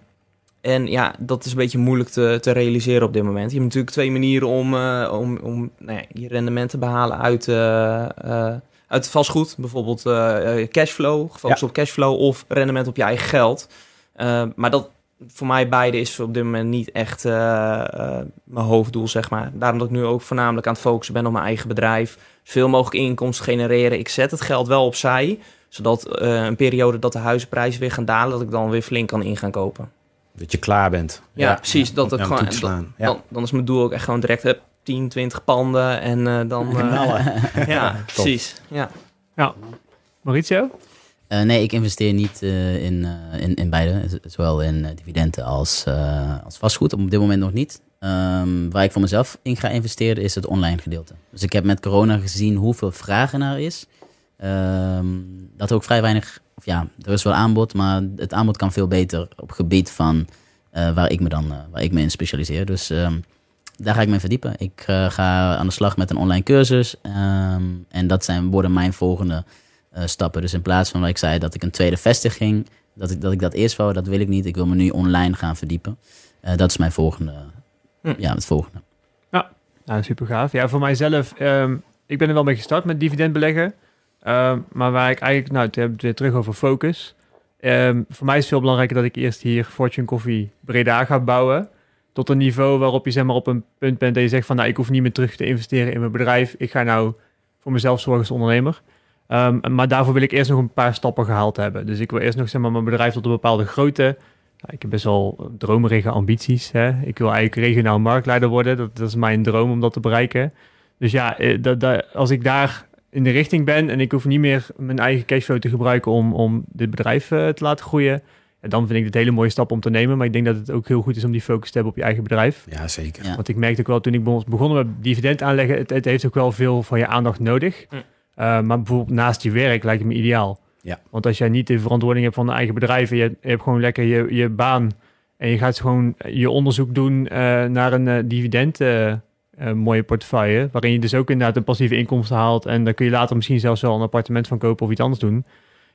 en ja, dat is een beetje moeilijk te, te realiseren op dit moment. Je hebt natuurlijk twee manieren om, om, om nou ja, je rendement te behalen uit, uit vastgoed. Bijvoorbeeld cashflow, gefocust op cashflow of rendement op je eigen geld. Eh, maar dat voor mij beide is op dit moment niet echt eh, eh, mijn hoofddoel, zeg maar. Daarom dat ik nu ook voornamelijk aan het focussen ben op mijn eigen bedrijf. Zoveel mogelijk inkomsten genereren. Ik zet het geld wel opzij, zodat eh, een periode dat de huizenprijzen weer gaan dalen, dat ik dan weer flink kan in gaan kopen. Dat je klaar bent. Ja, precies, dat het gewoon- slaan. Ja. Dan, dan is mijn doel ook echt gewoon direct hup, 10, 20 panden en eh, dan... eh, Knallen. ja, precies. Ja. Mauricio? Eh, nee, ik investeer niet eh, in, eh, in, in beide. Zowel in dividenden als, als vastgoed. Op dit moment nog niet. Ehm, waar ik voor mezelf in ga investeren is het online gedeelte. Dus ik heb met corona gezien hoeveel vraag er is. Ehm, dat ook vrij weinig... Of ja, er is wel aanbod, maar het aanbod kan veel beter op gebied van waar ik me dan waar ik me in specialiseer. Dus ehm, daar ga ik me verdiepen. Ik ga aan de slag met een online cursus. en dat zijn, worden mijn volgende eh, stappen. Dus in plaats van wat ik zei dat ik een tweede vestiging, dat ik dat, ik dat eerst wou, dat wil ik niet. Ik wil me nu online gaan verdiepen. Eh, dat is mijn volgende. Hm. Ja, het volgende. Nou, super gaaf. Ja, voor mijzelf, ehm, ik ben er wel mee gestart met dividend beleggen. Ehm, maar waar ik eigenlijk, nou, het hebben het weer terug over focus. Ehm, voor mij is het veel belangrijker dat ik eerst hier Fortune Coffee Breda ga bouwen. Tot een niveau waarop je zeg maar op een punt bent dat je zegt van, nou, ik hoef niet meer terug te investeren in mijn bedrijf. Ik ga nou voor mezelf zorgen als ondernemer. Ehm, maar daarvoor wil ik eerst nog een paar stappen gehaald hebben. Dus ik wil eerst nog zeg maar, mijn bedrijf tot een bepaalde grootte. Nou, ik heb best wel dromerige ambities. Hè? Ik wil eigenlijk regionaal marktleider worden. Dat, dat is mijn droom om dat te bereiken. Dus ja, eh, dat, dat, als ik daar in de richting ben en ik hoef niet meer mijn eigen cashflow te gebruiken om, om dit bedrijf eh, te laten groeien, ja, dan vind ik het een hele mooie stap om te nemen. Maar ik denk dat het ook heel goed is om die focus te hebben op je eigen bedrijf. Ja, zeker. Ja. Want ik merkte ook wel toen ik begon- begon met dividend aanleggen, het, het heeft ook wel veel van je aandacht nodig. Hm. Uh, maar bijvoorbeeld naast je werk lijkt me ideaal. Ja. Want als jij niet de verantwoording hebt van een eigen bedrijf en je, je hebt gewoon lekker je, je baan en je gaat gewoon je onderzoek doen eh, naar een eh, dividend eh, eh, mooie portefeuille. Waarin je dus ook inderdaad een passieve inkomsten haalt. En dan kun je later misschien zelfs wel een appartement van kopen of iets anders doen.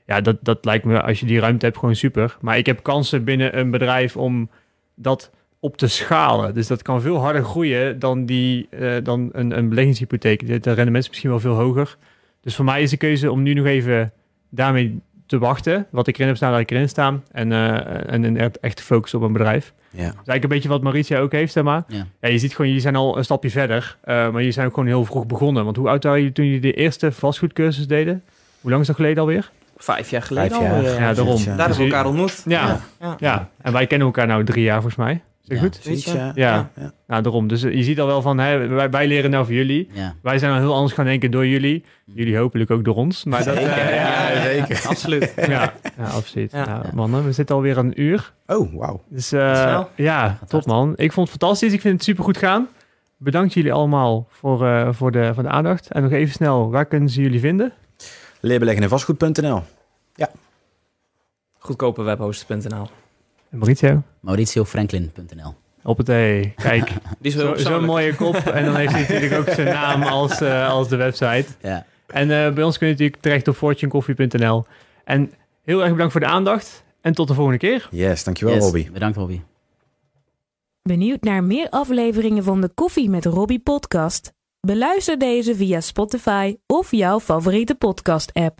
Ja, dat, dat lijkt me, als je die ruimte hebt, gewoon super. Maar ik heb kansen binnen een bedrijf om dat op te schalen. Dus dat kan veel harder groeien dan, die, eh, dan een, een beleggingshypotheek. De, de rendement is misschien wel veel hoger. Dus voor mij is de keuze om nu nog even daarmee te wachten. Wat ik erin heb staan, laat ik erin staan. En, eh, en, en echt- focussen op een bedrijf. Ja. Dat is eigenlijk een beetje wat Mauritia ook heeft, zeg maar. Ja. Ja, je ziet gewoon, jullie zijn al een stapje verder. eh, maar jullie zijn ook gewoon heel vroeg begonnen. Want hoe oud waren jullie toen jullie de eerste vastgoedcursus deden? Hoe lang is dat geleden alweer? Vijf jaar geleden Vijf jaar. al. Ja, daarom. Daar Dus hebben we elkaar ontmoet. Ja, Ja. ja. En wij kennen elkaar nou drie jaar volgens mij. Ja. goed? Ja. Ja. Ja. Nou, daarom. Dus eh, je ziet al wel van, hè, wij, wij leren nou van jullie. Ja. Wij zijn al heel anders gaan denken door jullie. Jullie hopelijk ook door ons. Maar dat, Zeker, eh, ja, ja, zeker. Absoluut. ja, ja, absoluut. Ja. Ja, mannen, we zitten alweer een uur. Oh, wauw. Dus eh, Snel. ja, top man. Ik vond het fantastisch. Ik vind het super goed gaan. Bedankt jullie allemaal voor, eh, voor, de, voor de aandacht. En nog even snel, waar kunnen ze jullie vinden? Leerbeleggen en vastgoed.nl. Goedkoperwebhoster.nl. En Mauricio? MauricioFranklin.nl Op het E. Kijk, Die is zo- zo'n mooie kop. En dan heeft hij natuurlijk ook zijn naam als, eh, als de website. Ja. En eh, bij ons kun je natuurlijk terecht op fortunecoffee.nl. En heel erg bedankt voor de aandacht. En tot de volgende keer. Yes, dankjewel Yes. Robbie. Bedankt Robbie. Benieuwd naar meer afleveringen van de Koffie met Robbie podcast? Beluister deze via Spotify of jouw favoriete podcast app.